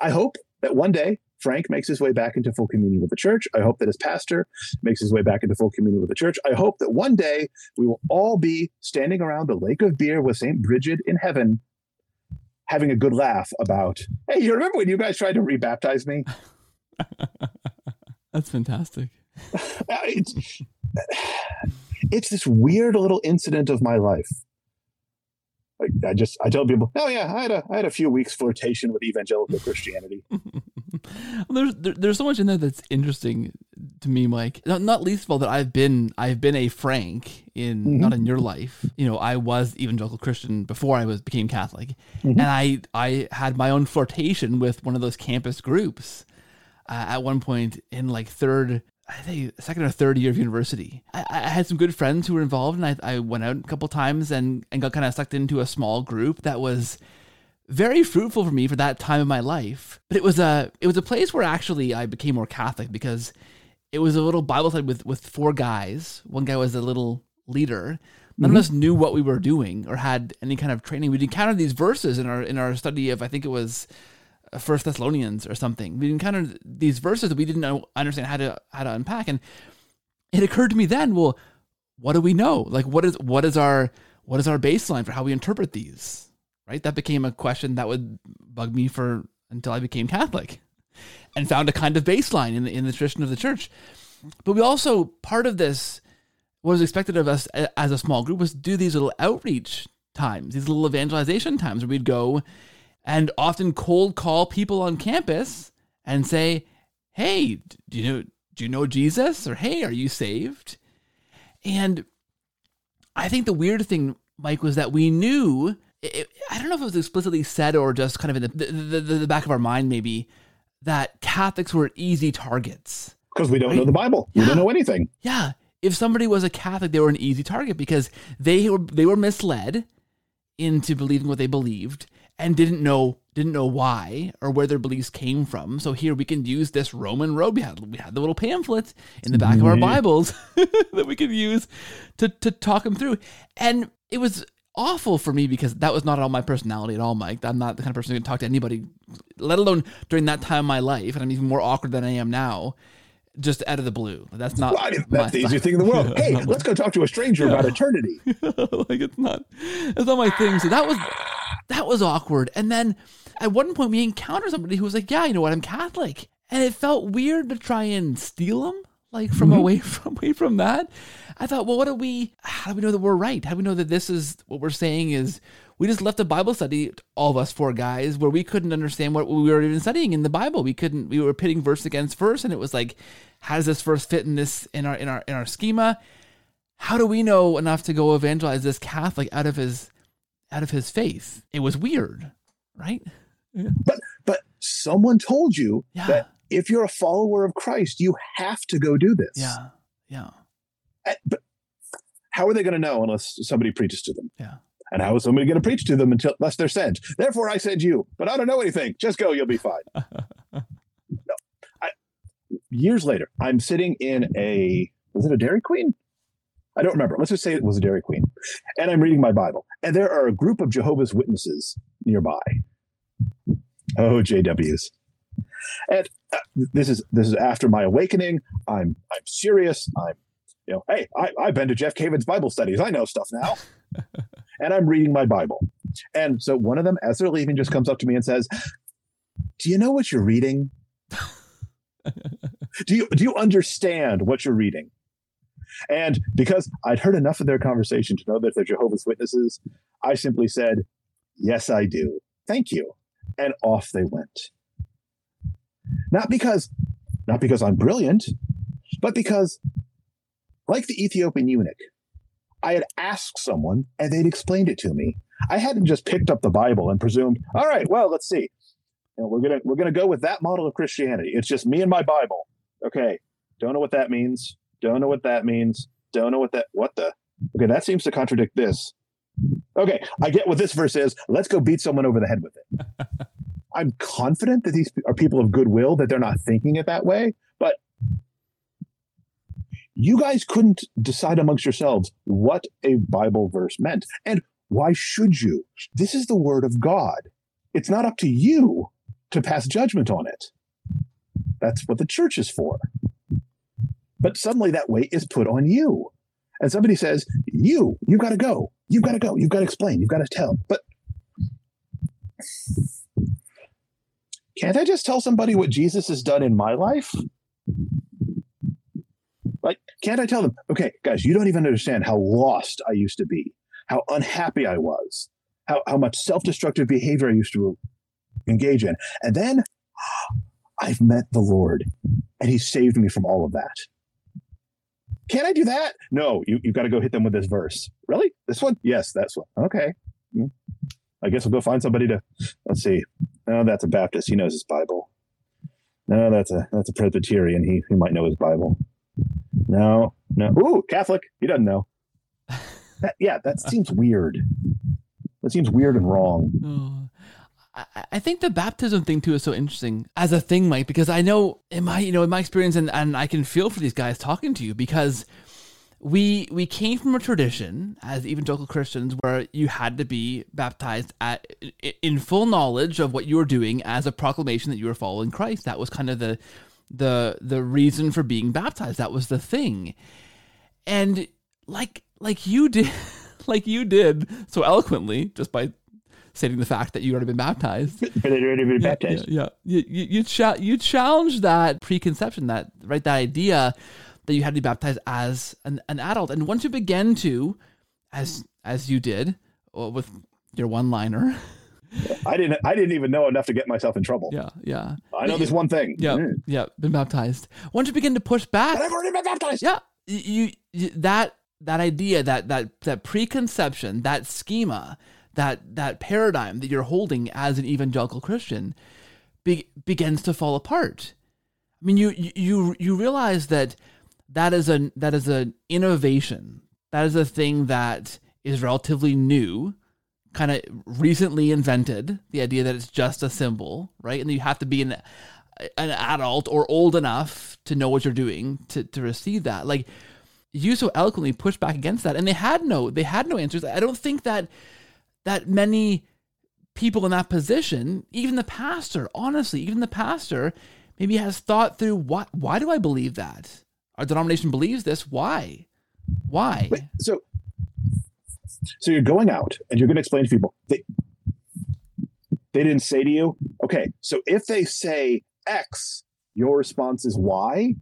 I hope that one day Frank makes his way back into full communion with the church. I hope that his pastor makes his way back into full communion with the church. I hope that one day we will all be standing around the lake of beer with St. Bridget in heaven, having a good laugh about, hey, you remember when you guys tried to rebaptize me? [LAUGHS] [LAUGHS] That's fantastic. [LAUGHS] it's, it's this weird little incident of my life. I, I just I tell people, oh yeah, I had a I had a few weeks flirtation with evangelical Christianity. [LAUGHS] there's there, there's so much in there that's interesting to me, Mike. Not, not least of all that I've been I've been a Frank in mm-hmm. not in your life. You know, I was evangelical Christian before I was became Catholic, mm-hmm. and I I had my own flirtation with one of those campus groups. Uh, at one point in like third I think second or third year of university. I, I, had some good friends who were involved, and I, I went out a couple times and, and got kind of sucked into a small group that was very fruitful for me for that time of my life. But it was a it was a place where actually I became more Catholic because it was a little Bible study with with four guys. One guy was a little leader. None mm-hmm. of us knew what we were doing or had any kind of training. We'd encounter these verses in our in our study of I think it was First Thessalonians or something. We encountered these verses that we didn't know, understand how to how to unpack, and it occurred to me then, well, what do we know? Like, what is what is our what is our baseline for how we interpret these? Right, that became a question that would bug me for until I became Catholic, and found a kind of baseline in the in the tradition of the church. But we also part of this what was expected of us as a small group was to do these little outreach times, these little evangelization times where we'd go and often cold call people on campus and say, "Hey, do you know do you know Jesus?" or "Hey, are you saved?" And I think the weird thing, Mike, was that we knew. It, I don't know if it was explicitly said or just kind of in the, the, the, the back of our mind, maybe that Catholics were easy targets because we don't right? know the Bible. Yeah. We don't know anything. Yeah, if somebody was a Catholic, they were an easy target because they were they were misled into believing what they believed, and didn't know didn't know why or where their beliefs came from. So here we can use this Roman road. We had we had the little pamphlets in the back of our. Bibles [LAUGHS] that we could use to to talk them through. And it was awful for me because that was not all my personality at all, Mike. I'm not the kind of person who can talk to anybody, let alone during that time of my life. And I'm even more awkward than I am now just out of the blue. That's not. Well, that's the easiest thing in the world. [LAUGHS] Hey, let's go talk to a stranger yeah. about eternity. [LAUGHS] like it's not. It's not my thing. So that was that was awkward. And then at one point we encountered somebody who was like, "Yeah, you know what? I'm Catholic," and it felt weird to try and steal them like from mm-hmm. away [LAUGHS] from away from that. I thought, well, what do we? How do we know that we're right? How do we know that this is what we're saying is? We just left a Bible study, all of us four guys, where we couldn't understand what we were even studying in the Bible. We couldn't. We were pitting verse against verse, and it was like, how does this verse fit in this in our in our in our schema? How do we know enough to go evangelize this Catholic out of his out of his faith? It was weird, right? Yeah. But but someone told you yeah. that if you're a follower of Christ, you have to go do this. Yeah. Yeah. Uh, but how are they going to know unless somebody preaches to them? Yeah. And how is somebody going to preach to them until, unless they're sent? Therefore, I send you, but I don't know anything. Just go, you'll be fine. [LAUGHS] no. I, years later, I'm sitting in a, was it a Dairy Queen? I don't remember. Let's just say it was a Dairy Queen. And I'm reading my Bible. And there are a group of Jehovah's Witnesses nearby. Oh, JWs. And uh, this is this is after my awakening. I'm I'm serious. I'm you know, hey, I, I've been to Jeff Cavins Bible studies. I know stuff now. [LAUGHS] and I'm reading my Bible. And so one of them, as they're leaving, just comes up to me and says, Do you know what you're reading? [LAUGHS] do you do you understand what you're reading? And because I'd heard enough of their conversation to know that they're Jehovah's Witnesses, I simply said, Yes, I do. Thank you. And off they went. Not because not because I'm brilliant, but because like the Ethiopian eunuch, I had asked someone and they'd explained it to me. I hadn't just picked up the Bible and presumed, all right, well, let's see. You know, we're gonna we're gonna go with that model of Christianity. It's just me and my Bible. Okay. Don't know what that means. Don't know what that means. Don't know what that what the okay, that seems to contradict this. Okay, I get what this verse is. Let's go beat someone over the head with it. [LAUGHS] I'm confident that these are people of goodwill, that they're not thinking it that way. But you guys couldn't decide amongst yourselves what a Bible verse meant. And why should you? This is the word of God. It's not up to you to pass judgment on it. That's what the church is for. But suddenly that weight is put on you. And somebody says, You, you've got to go. You've got to go. You've got to explain. You've got to tell. But can't I just tell somebody what Jesus has done in my life? Can't I tell them, okay, guys, you don't even understand how lost I used to be, how unhappy I was, how, how much self destructive behavior I used to engage in. And then [GASPS] I've met the Lord and he saved me from all of that. Can I do that? No, you, you've got to go hit them with this verse. Really? This one? Yes, that's one. Okay. Hmm. I guess we'll go find somebody to, let's see. No, that's a Baptist. He knows his Bible. No, that's a that's a Presbyterian. He he might know his Bible. No, no. Ooh, Catholic. He doesn't know. [LAUGHS] That, yeah, that seems weird. That seems weird and wrong. Oh. I, I think the baptism thing too is so interesting as a thing, Mike, because I know in my you know in my experience and, and I can feel for these guys talking to you because we we came from a tradition as evangelical Christians where you had to be baptized at in full knowledge of what you were doing as a proclamation that you were following Christ. That was kind of the the the reason for being baptized. That was the thing. And like like you did [LAUGHS] like you did so eloquently just by stating the fact that you already been baptized. [LAUGHS] But it already been baptized. Yeah, yeah. You you you, you challenge that preconception, that right, that idea that you had to be baptized as an, an adult, and once you begin to, as as you did uh, with your one liner. [LAUGHS] I didn't. I didn't even know enough to get myself in trouble. Yeah, yeah. I know this one thing. Yeah, Mm. yeah. Been baptized. Once you begin to push back, But I've already been baptized. yeah, you, you that that idea, that that that preconception, that schema, that that paradigm that you're holding as an evangelical Christian, be, begins to fall apart. I mean, you you you realize that that is a that is an innovation. That is a thing that is relatively new, kind of recently invented. The idea that it's just a symbol, right? And you have to be an an adult or old enough to know what you're doing to to receive that. Like you so eloquently pushed back against that, and they had no they had no answers. I don't think that that many people in that position, even the pastor, honestly, even the pastor, maybe has thought through what why do I believe that? Our denomination believes this. Why? Why? Wait, so, so you're going out and you're going to explain to people they they didn't say to you, okay. So if they say X, your response is Y.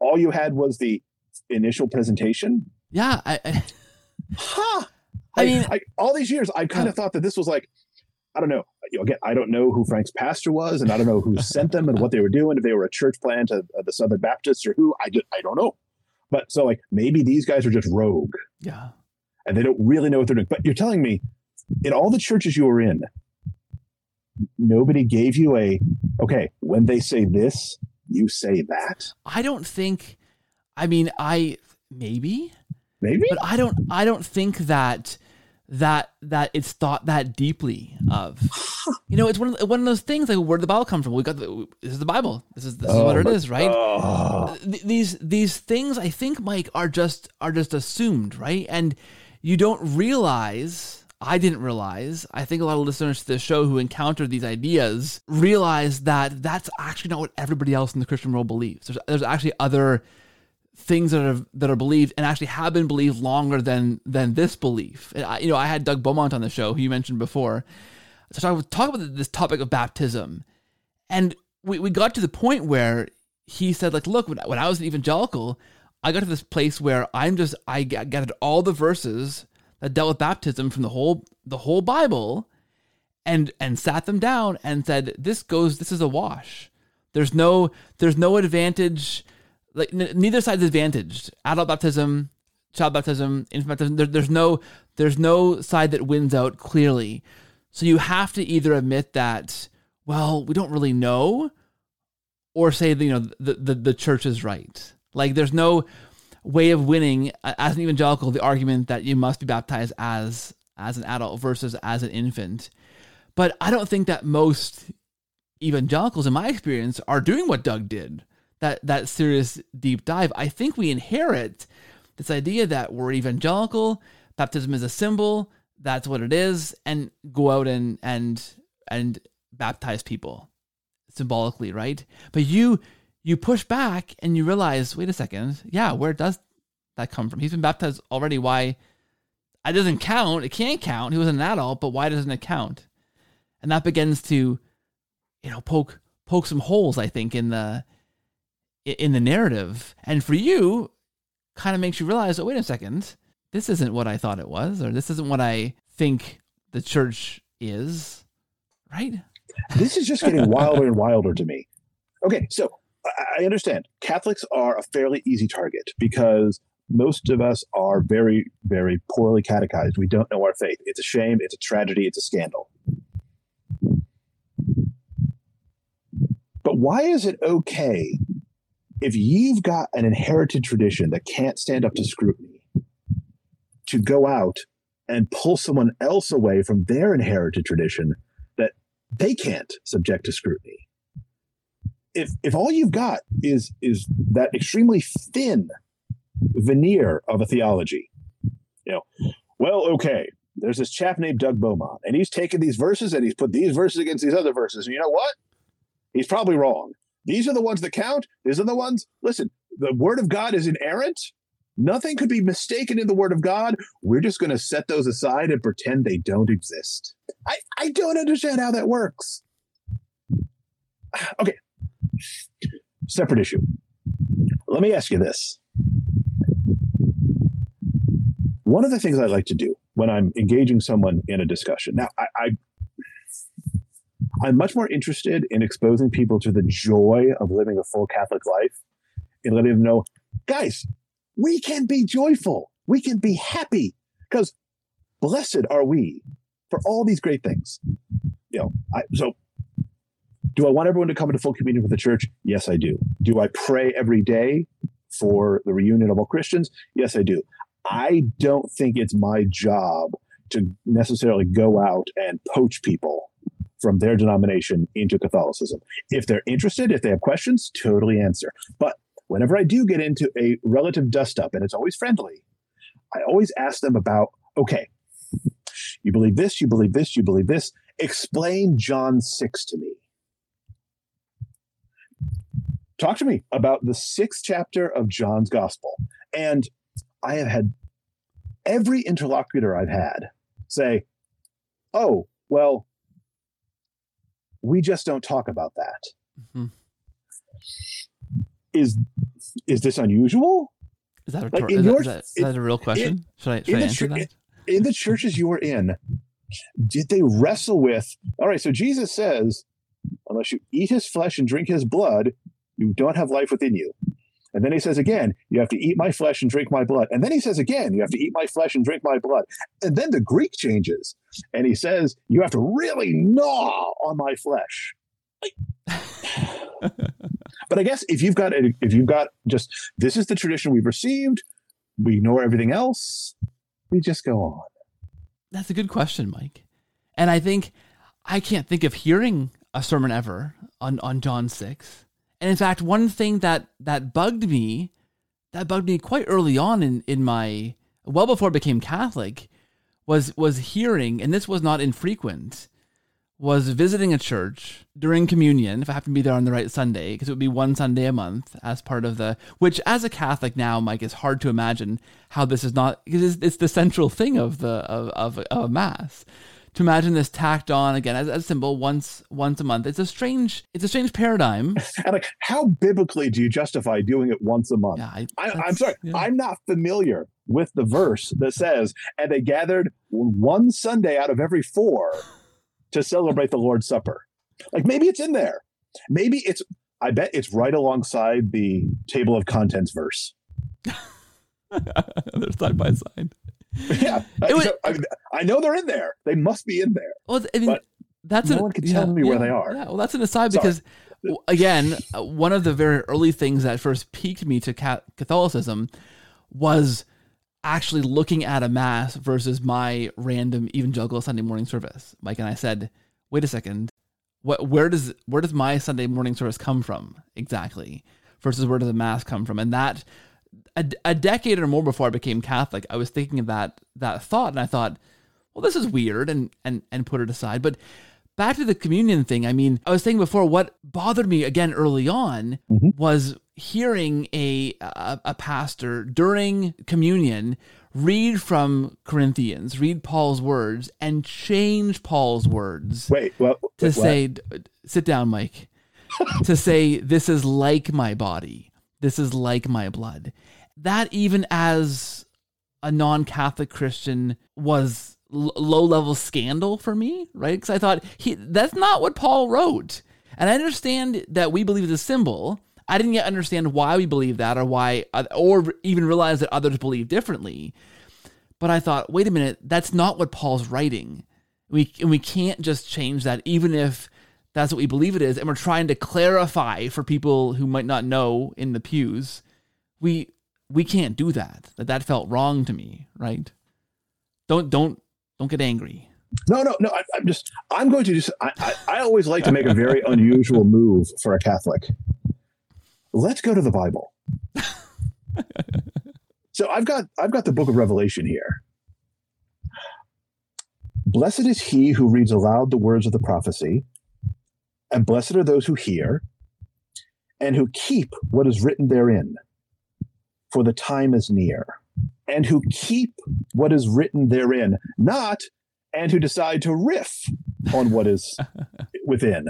All you had was the initial presentation. Yeah, I, I, Huh. I mean- I, all these years, I kind of thought that this was like, I don't know. Know, Again, I don't know who Frank's pastor was, and I don't know who [LAUGHS] sent them and what they were doing. If they were a church plant of, of the Southern Baptists or who, I just, I don't know. But so like maybe these guys are just rogue yeah. And they don't really know what they're doing. But you're telling me, in all the churches you were in, nobody gave you a okay. When they say this, you say that. I don't think. I mean, I maybe, Maybe. but I don't. I don't think that that that it's thought that deeply of. You know, it's one of the, one of those things like where did the Bible come from? We got the this is the Bible. This is this is Oh what it oh is, right? Oh. These these things I think Mike are just are just assumed, right? And you don't realize I didn't realize. I think a lot of listeners to this show who encountered these ideas realize that that's actually not what everybody else in the Christian world believes. There's there's actually other things that are that are believed and actually have been believed longer than than this belief. I, you know, I had Doug Beaumont on the show, who you mentioned before, to talk, talk about this topic of baptism, and we, we got to the point where he said, like, look, when, when I was an evangelical, I got to this place where I'm just I gathered all the verses that dealt with baptism from the whole the whole Bible, and and sat them down and said, this goes, this is a wash. There's no there's no advantage like n- neither side's advantaged. Adult baptism, child baptism, infant baptism. There, there's no there's no side that wins out clearly. So you have to either admit that well we don't really know, or say you know the the, the church is right. Like there's no way of winning uh, as an evangelical the argument that you must be baptized as as an adult versus as an infant. But I don't think that most evangelicals in my experience are doing what Doug did that that serious deep dive. I think we inherit this idea that we're evangelical, baptism is a symbol, that's what it is, and go out and and and baptize people. symbolically, right? But you you push back and you realize, wait a second, yeah, where does that come from? He's been baptized already. Why? It doesn't count. It can't count. He was an adult, but why doesn't it count? And that begins to, you know, poke poke some holes. I think in the in the narrative, and for you, kind of makes you realize, oh, wait a second, this isn't what I thought it was, or this isn't what I think the church is, right? This is just getting wilder and wilder to me. Okay, so I understand Catholics are a fairly easy target because most of us are very, very poorly catechized. We don't know our faith. It's a shame. It's a tragedy. It's a scandal. But why is it okay if you've got an inherited tradition that can't stand up to scrutiny to go out and pull someone else away from their inherited tradition that they can't subject to scrutiny? If, if all you've got is is that extremely thin veneer of a theology. You know, well, okay, there's this chap named Doug Beaumont, and he's taken these verses and he's put these verses against these other verses. And you know what? He's probably wrong. These are the ones that count. These are the ones. Listen, the word of God is inerrant. Nothing could be mistaken in the word of God. We're just going to set those aside and pretend they don't exist. I, I don't understand how that works. [SIGHS] Okay. Separate issue. Let me ask you this one of the things I like to do when I'm engaging someone in a discussion. Now, I, I I'm much more interested in exposing people to the joy of living a full Catholic life and letting them know, guys, we can be joyful. We can be happy because blessed are we for all these great things. You know, I, so do I want everyone to come into full communion with the church? Yes, I do. Do I pray every day for the reunion of all Christians? Yes, I do. I don't think it's my job to necessarily go out and poach people from their denomination into Catholicism. If they're interested, if they have questions, totally answer. But whenever I do get into a relative dust up, and it's always friendly, I always ask them about okay, you believe this, you believe this, you believe this. Explain John 6 to me. Talk to me about the sixth chapter of John's gospel. And I have had every interlocutor I've had say, oh, well, we just don't talk about that. Mm-hmm. Is is this unusual? Is that a, like is, your, that, is, that, is that a real question? In, should I, should I answer that? In the churches you were in, did they wrestle with, all right, so Jesus says, unless you eat his flesh and drink his blood, you don't have life within you. And then he says again, you have to eat my flesh and drink my blood. And then he says again, you have to eat my flesh and drink my blood. And then the Greek changes and he says, you have to really gnaw on my flesh. [LAUGHS] but I guess if you've got if you've got just this is the tradition we've received, we ignore everything else, we just go on. That's a good question, Mike. And I think I can't think of hearing a sermon ever on, on John 6 and in fact, one thing that that bugged me, that bugged me quite early on in in my well before I became Catholic, was was hearing, and this was not infrequent, was visiting a church during communion if I happened to be there on the right Sunday, because it would be one Sunday a month as part of the. Which, as a Catholic now, Mike, it's hard to imagine how this is not because it's, it's the central thing of the of of, of a mass to imagine this tacked on again as, as a symbol once once a month. It's a strange it's a strange paradigm. [LAUGHS] and like, how biblically do you justify doing it once a month? Yeah, I, am sorry, yeah. I'm not familiar with the verse that says, "And they gathered one Sunday out of every four [LAUGHS] to celebrate the Lord's Supper." Like maybe it's in there. Maybe it's. I bet it's right alongside the table of contents verse. [LAUGHS] They're side by side. [LAUGHS] yeah, was, so, I, I, know they're in there. They must be in there. Well, I mean, that's no an, one can tell me yeah, where they are. Yeah, well, that's an aside Sorry. because again, one of the very early things that first piqued me to Catholicism was actually looking at a mass versus my random evangelical Sunday morning service. Mike and I said, "Wait a second, what? Where does where does my Sunday morning service come from exactly?" Versus where does the mass come from? And that a, a decade or more before I became Catholic, I was thinking of that that thought, and I thought, well, this is weird, and and and put it aside. But back to the communion thing. I mean, I was saying before, what bothered me again early on Mhm. was hearing a, a a pastor during communion read from Corinthians, read Paul's words, and change Paul's words Wait, well, to what? say, "Sit down, Mike." [LAUGHS] to say, "This is like my body. This is like my blood." That even as a non-Catholic Christian was l- low-level scandal for me, right? Because I thought he that's not what Paul wrote, and I understand that we believe it's a symbol. I didn't yet understand why we believe that, or why, uh, or even realize that others believe differently. But I thought, wait a minute, that's not what Paul's writing. We and we can't just change that, even if that's what we believe it is, and we're trying to clarify for people who might not know in the pews. We we can't do that. That that felt wrong to me, right? Don't don't don't get angry. No, no, no. I, I'm just. I'm going to just. I, I, I always like to make a very [LAUGHS] unusual move for a Catholic. Let's go to the Bible. so I've got I've got the Book of Revelation here. Blessed is he who reads aloud the words of the prophecy, and blessed are those who hear, and who keep what is written therein, for the time is near. And who keep what is written therein, not and who decide to riff on what is [LAUGHS] within,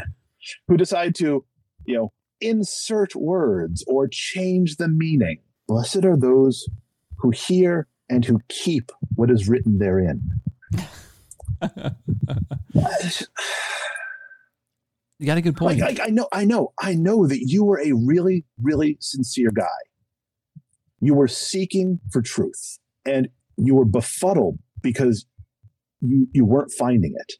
who decide to, you know, insert words or change the meaning. Blessed are those who hear and who keep what is written therein. [LAUGHS] [SIGHS] [LAUGHS] You got a good point. Like, like, I know, I know, I know that you were a really, really sincere guy. You were seeking for truth, and you were befuddled because you you weren't finding it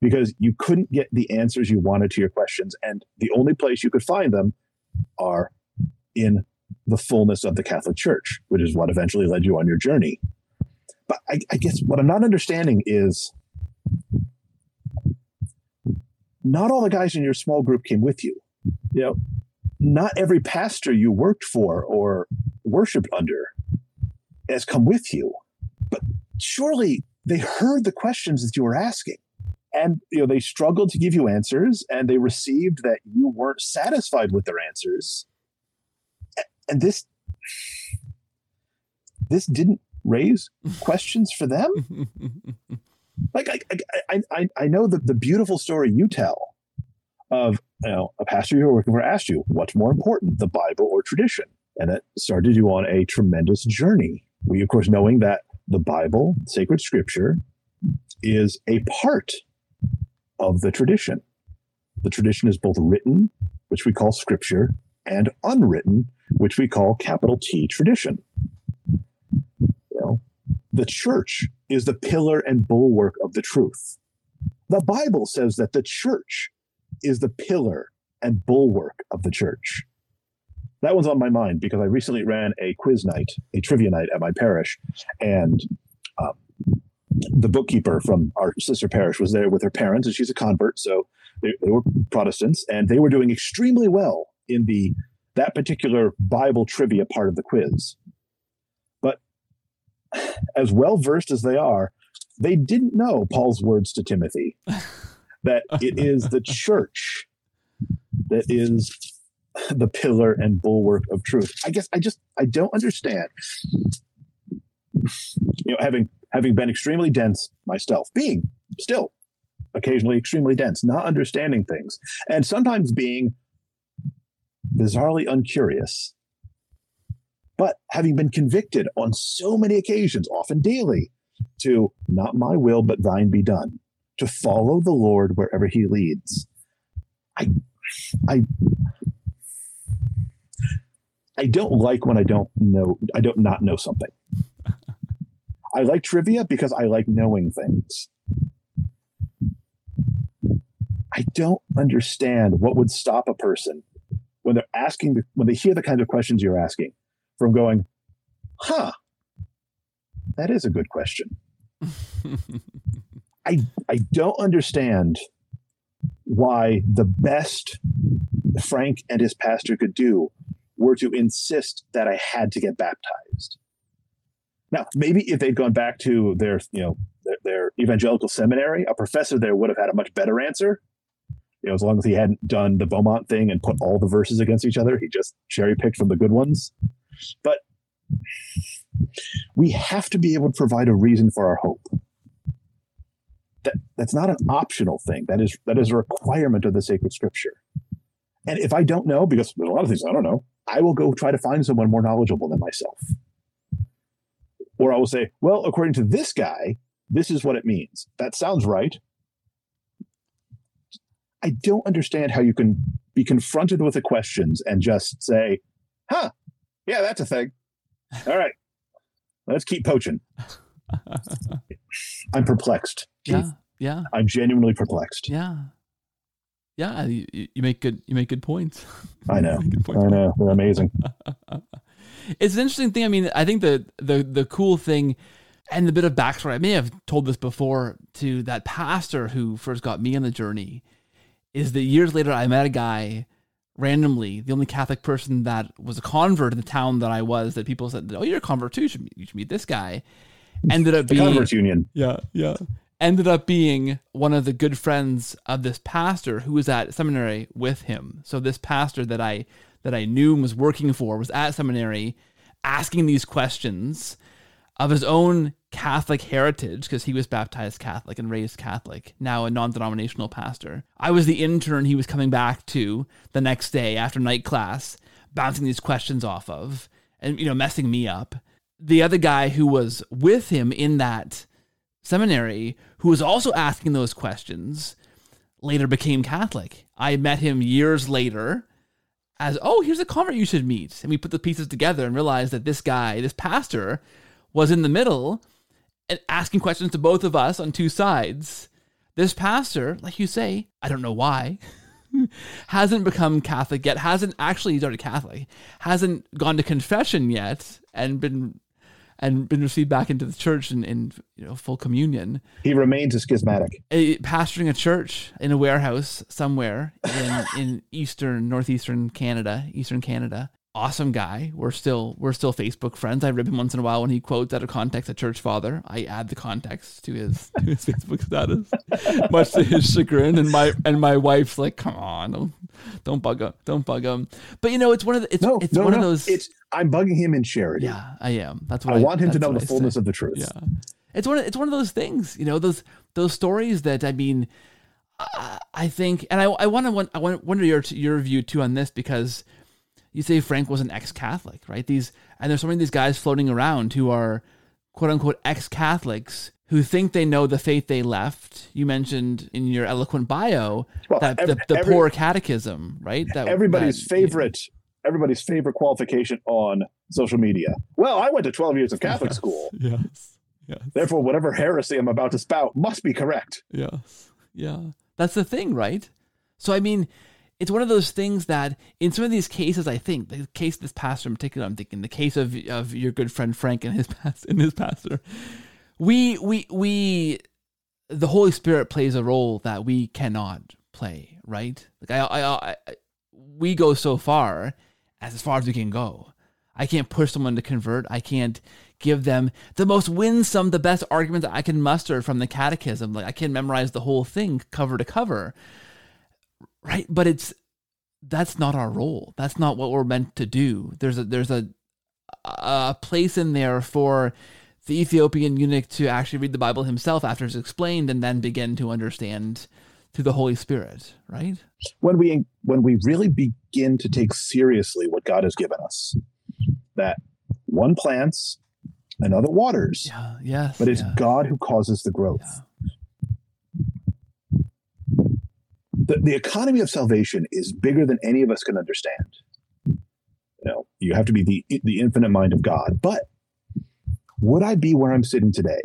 because you couldn't get the answers you wanted to your questions, and the only place you could find them are in the fullness of the Catholic Church, which is what eventually led you on your journey. But I, I guess what I'm not understanding is not all the guys in your small group came with you. Mm-hmm. You know, not every pastor you worked for or worshiped under has come with you. But surely they heard the questions that you were asking. And you know, they struggled to give you answers and they received that you weren't satisfied with their answers. And this this didn't raise [LAUGHS] questions for them [LAUGHS] like I, I, I, I know the, the beautiful story you tell of you know a pastor you were working for asked you what's more important the bible or tradition? And it started you on a tremendous journey. We of course knowing that the bible sacred scripture is a part of the tradition. The tradition is both written which we call scripture and unwritten which we call capital t tradition the church is the pillar and bulwark of the truth. The Bible says that the church is the pillar and bulwark of the church. That one's on my mind because I recently ran a quiz night, a trivia night at my parish, and um, the bookkeeper from our sister parish was there with her parents, and she's a convert, so they, they were Protestants, and they were doing extremely well in the that particular Bible trivia part of the quiz as well versed as they are, they didn't know Paul's words to Timothy [LAUGHS] that it is the church that is the pillar and bulwark of truth. I guess I just I don't understand. You know, having having been extremely dense myself, being still occasionally extremely dense, not understanding things, and sometimes being bizarrely uncurious but having been convicted on so many occasions, often daily, to not my will, but thine be done, to follow the Lord wherever he leads. I, I, I don't like when I don't know, I don't not know something. I like trivia because I like knowing things. I don't understand what would stop a person when they're asking, when they hear the kind of questions you're asking from going, huh, that is a good question. [LAUGHS] I I don't understand why the best Frank and his pastor could do were to insist that I had to get baptized. Now, maybe if they'd gone back to their, you know, their, their evangelical seminary, a professor there would have had a much better answer. You know, as long as he hadn't done the Beaumont thing and put all the verses against each other, he just cherry picked from the good ones. But we have to be able to provide a reason for our hope. That that's not an optional thing. That is that is a requirement of the sacred scripture. And if I don't know, because there's a lot of things I don't know, I will go try to find someone more knowledgeable than myself. Or I will say, well, according to this guy, this is what it means. That sounds right. I don't understand how you can be confronted with the questions and just say, huh, yeah, that's a thing. All right, let's keep poaching. [LAUGHS] I'm perplexed. Yeah, yeah, I'm genuinely perplexed. yeah, yeah. You, you make good. You make good points. I know. You [LAUGHS] make I know. They're amazing. [LAUGHS] it's an interesting thing. I mean, I think the the the cool thing and the bit of backstory. I may have told this before to that pastor who first got me on the journey. Is that years later I met a guy randomly, the only Catholic person that was a convert in the town that I was. That people said, "Oh, you're a convert too. You should, you should meet this guy." Ended up The being Converts Union. yeah, yeah. Ended up being one of the good friends of this pastor who was at seminary with him. So this pastor that I that I knew and was working for was at seminary asking these questions of his own Catholic heritage because he was baptized Catholic and raised Catholic, now a non-denominational pastor. I was the intern he was coming back to the next day after night class, bouncing these questions off of and you know messing me up. The other guy who was with him in that seminary who was also asking those questions later became Catholic. I met him years later as, oh, here's a convert you should meet. And we put the pieces together and realized that this guy, this pastor, was in the middle asking questions to both of us on two sides. This pastor, like you say, I don't know why, [LAUGHS] hasn't become Catholic yet, hasn't actually started Catholic, hasn't gone to confession yet and been and been received back into the church in, in you know full communion. He remains a schismatic. A, pastoring a church in a warehouse somewhere in, in [LAUGHS] eastern northeastern Canada, eastern Canada. Awesome guy. We're still we're still Facebook friends. I rip him once in a while when he quotes out of context a church father. I add the context to his [LAUGHS] to his Facebook status, [LAUGHS] much to his chagrin. And my and my wife's like, "Come on, don't don't bug him, don't bug him." But you know, it's one of the, it's No, it's no, one no. of those. It's I'm bugging him in charity. yeah, I am. That's what I I, want him to know the I fullness say. of the truth. Yeah, it's one. Of, it's one of those things, you know. Those those stories that I mean, I, I think, and I I want to I want wonder your your view too on this because you say Frank was an ex-Catholic, right? These and there's so many of these guys floating around who are quote unquote ex-Catholics who think they know the faith they left. You mentioned in your eloquent bio Well, that ev- the, the every- poor catechism, right? That everybody's that- favorite everybody's favorite qualification on social media. Well, I went to 12 years of Catholic school. [LAUGHS] Yes. Yes. Therefore, whatever heresy I'm about to spout must be correct. Yes. Yeah. That's the thing, right? So I mean, it's one of those things that in some of these cases, I think the case of this pastor in particular, I'm thinking the case of of your good friend Frank and his past and his pastor. We we we the Holy Spirit plays a role that we cannot play, right? Like I I, I, we go so far as as far as we can go. I can't push someone to convert. I can't give them the most winsome, the best arguments I can muster from the catechism. Like I can memorize the whole thing cover to cover. Right? But it's that's not our role. That's not what we're meant to do. There's a there's a a place in there for the Ethiopian eunuch to actually read the Bible himself after it's explained and then begin to understand through the Holy Spirit, right? When we when we really begin to take seriously what God has given us, that one plants, another waters, Yeah, yes. but it's yeah, God who causes the growth. yeah. The, the economy of salvation is bigger than any of us can understand. You know, you have to be the the infinite mind of God. But would I be where I'm sitting today?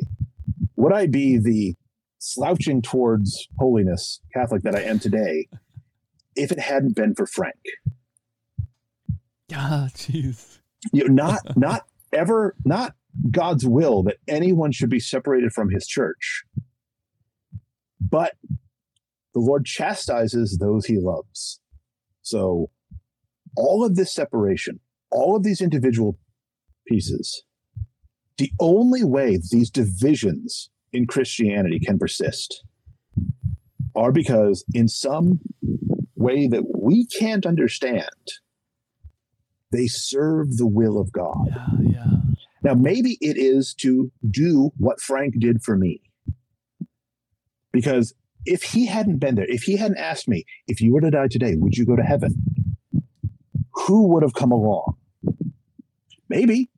Would I be the slouching towards holiness Catholic that I am today if it hadn't been for Frank? Ah, jeez. You know, not not ever not God's will that anyone should be separated from his church. But the Lord chastises those he loves. So all of this separation, all of these individual pieces, the only way these divisions in Christianity can persist are because, in some way that we can't understand, they serve the will of God. Yeah, yeah. Now, maybe it is to do what Frank did for me. Because if he hadn't been there, if he hadn't asked me, if you were to die today, would you go to heaven? Who would have come along? Maybe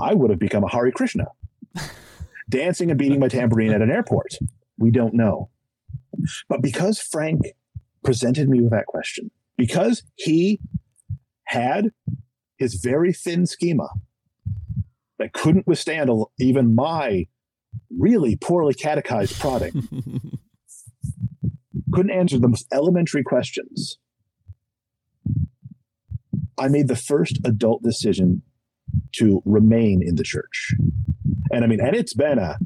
I would have become a Hare Krishna, [LAUGHS] dancing and beating my tambourine at an airport. We don't know. But because Frank presented me with that question, because he had his very thin schema that couldn't withstand even my really poorly catechized prodding, [LAUGHS] couldn't answer the most elementary questions. I made the first adult decision to remain in the church. And I mean, and it's been a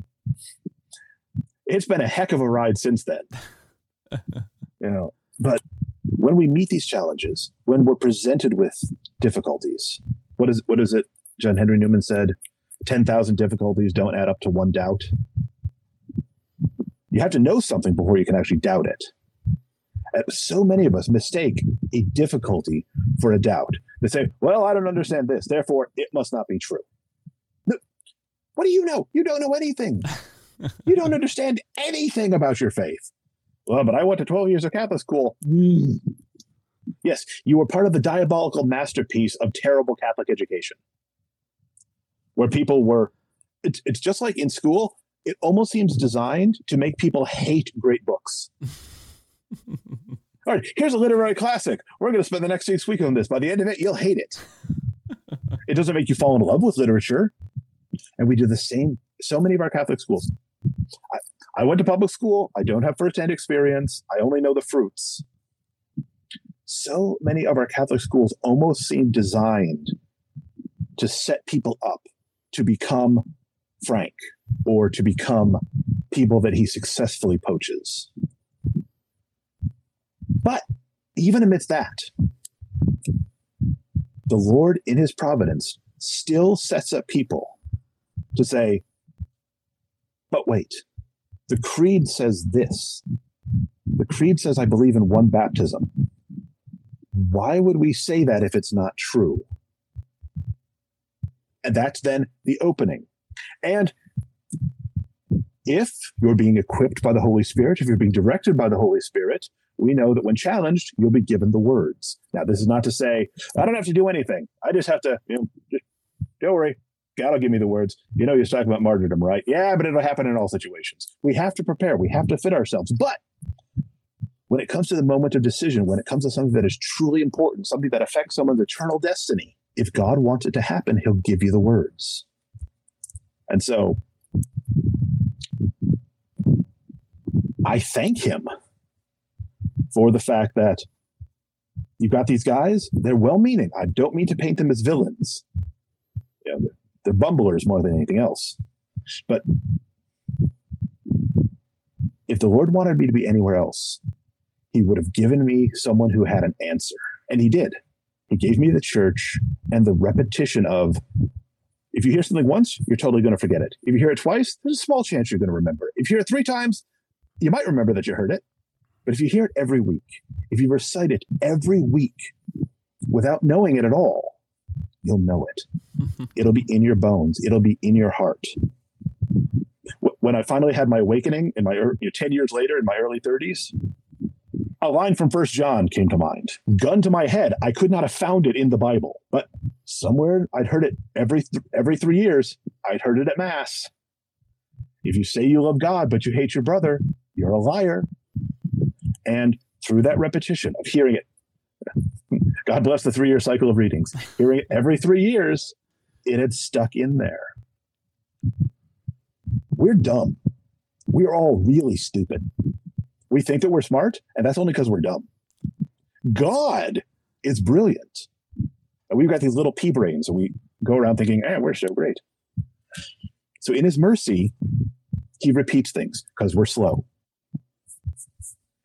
it's been a heck of a ride since then. [LAUGHS] you know, but when we meet these challenges, when we're presented with difficulties, what is what is it? John Henry Newman said, ten thousand difficulties don't add up to one doubt. You have to know something before you can actually doubt it. And so many of us mistake a difficulty for a doubt. They say, "Well, I don't understand this, therefore it must not be true." What do you know? You don't know anything. [LAUGHS] you don't understand anything about your faith. Well, but I went to 12 years of Catholic school. Mm. Yes, you were part of the diabolical masterpiece of terrible Catholic education, where people were, it's, it's just like in school, it almost seems designed to make people hate great books. [LAUGHS] All right, here's a literary classic. We're going to spend the next six weeks on this. By the end of it, you'll hate it. [LAUGHS] it doesn't make you fall in love with literature. And we do the same. So many of our Catholic schools I, I went to public school. I don't have firsthand experience. I only know the fruits. So many of our Catholic schools almost seem designed to set people up to become Frank or to become people that he successfully poaches. But even amidst that, the Lord, in his providence, still sets up people to say, but wait, the creed says this. The creed says, I believe in one baptism. Why would we say that if it's not true? And that's then the opening. And if you're being equipped by the Holy Spirit, if you're being directed by the Holy Spirit, we know that when challenged, you'll be given the words. Now, this is not to say, I don't have to do anything. I just have to, you know, just, don't worry, God will give me the words. You know, you're talking about martyrdom, right? Yeah, but it'll happen in all situations. We have to prepare. We have to fit ourselves. But when it comes to the moment of decision, when it comes to something that is truly important, something that affects someone's eternal destiny, if God wants it to happen, He'll give you the words. And so I thank Him for the fact that you've got these guys, they're well meaning. I don't mean to paint them as villains. You know, they're bumblers more than anything else. But if the Lord wanted me to be anywhere else, He would have given me someone who had an answer. And He did. He gave me the church and the repetition of if you hear something once, you're totally going to forget it. If you hear it twice, there's a small chance you're going to remember. If you hear it three times, you might remember that you heard it. But if you hear it every week, if you recite it every week without knowing it at all, you'll know it. [LAUGHS] It'll be in your bones. It'll be in your heart. When I finally had my awakening in my you know, 10 years later in my early 30s, a line from First John came to mind. Gun to my head, I could not have found it in the Bible, but somewhere I'd heard it every th- every 3 years. I'd heard it at mass. If you say you love God but you hate your brother, you're a liar. And through that repetition of hearing it [LAUGHS] God bless the three year cycle of readings. Hearing it every three years, it had stuck in there. We're dumb. We're all really stupid. We think that we're smart, and that's only because we're dumb. God is brilliant. And we've got these little pea brains, and we go around thinking, eh, we're so great. So in his mercy, he repeats things because we're slow.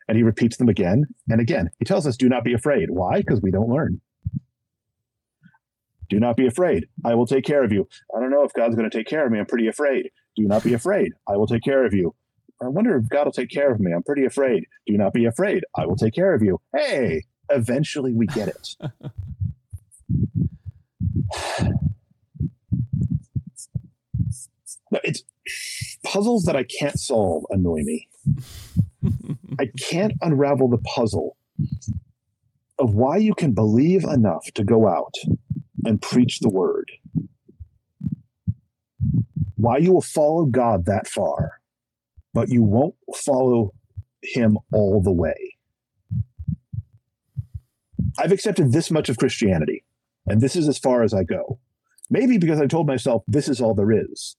And he repeats them again and again. He tells us, do not be afraid. Why? Because we don't learn. Do not be afraid. I will take care of you. I don't know if God's going to take care of me. I'm pretty afraid. Do not be afraid. I will take care of you. I wonder if God will take care of me. I'm pretty afraid. Do not be afraid. I will take care of you. Hey, eventually we get it. [LAUGHS] no, it's puzzles that I can't solve annoy me. I can't unravel the puzzle of why you can believe enough to go out and preach the word. Why you will follow God that far, but you won't follow him all the way. I've accepted this much of Christianity, and this is as far as I go. Maybe because I told myself this is all there is.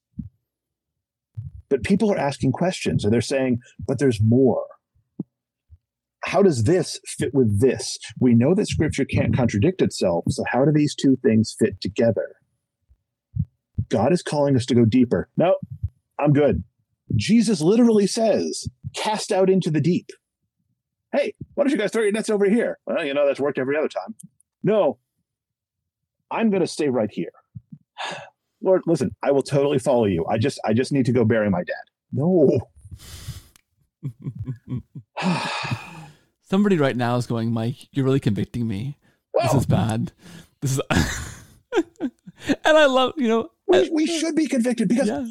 But people are asking questions and they're saying, but there's more. How does this fit with this? We know that scripture can't contradict itself. So, how do these two things fit together? God is calling us to go deeper. No, I'm good. Jesus literally says, cast out into the deep. Hey, why don't you guys throw your nets over here? Well, you know, that's worked every other time. No, I'm going to stay right here. Lord, listen, I will totally follow you. I just I just need to go bury my dad. No. [SIGHS] Somebody right now is going, Mike, you're really convicting me. Whoa. This is bad. This is [LAUGHS] and I love, you know, we, we should be convicted because yeah.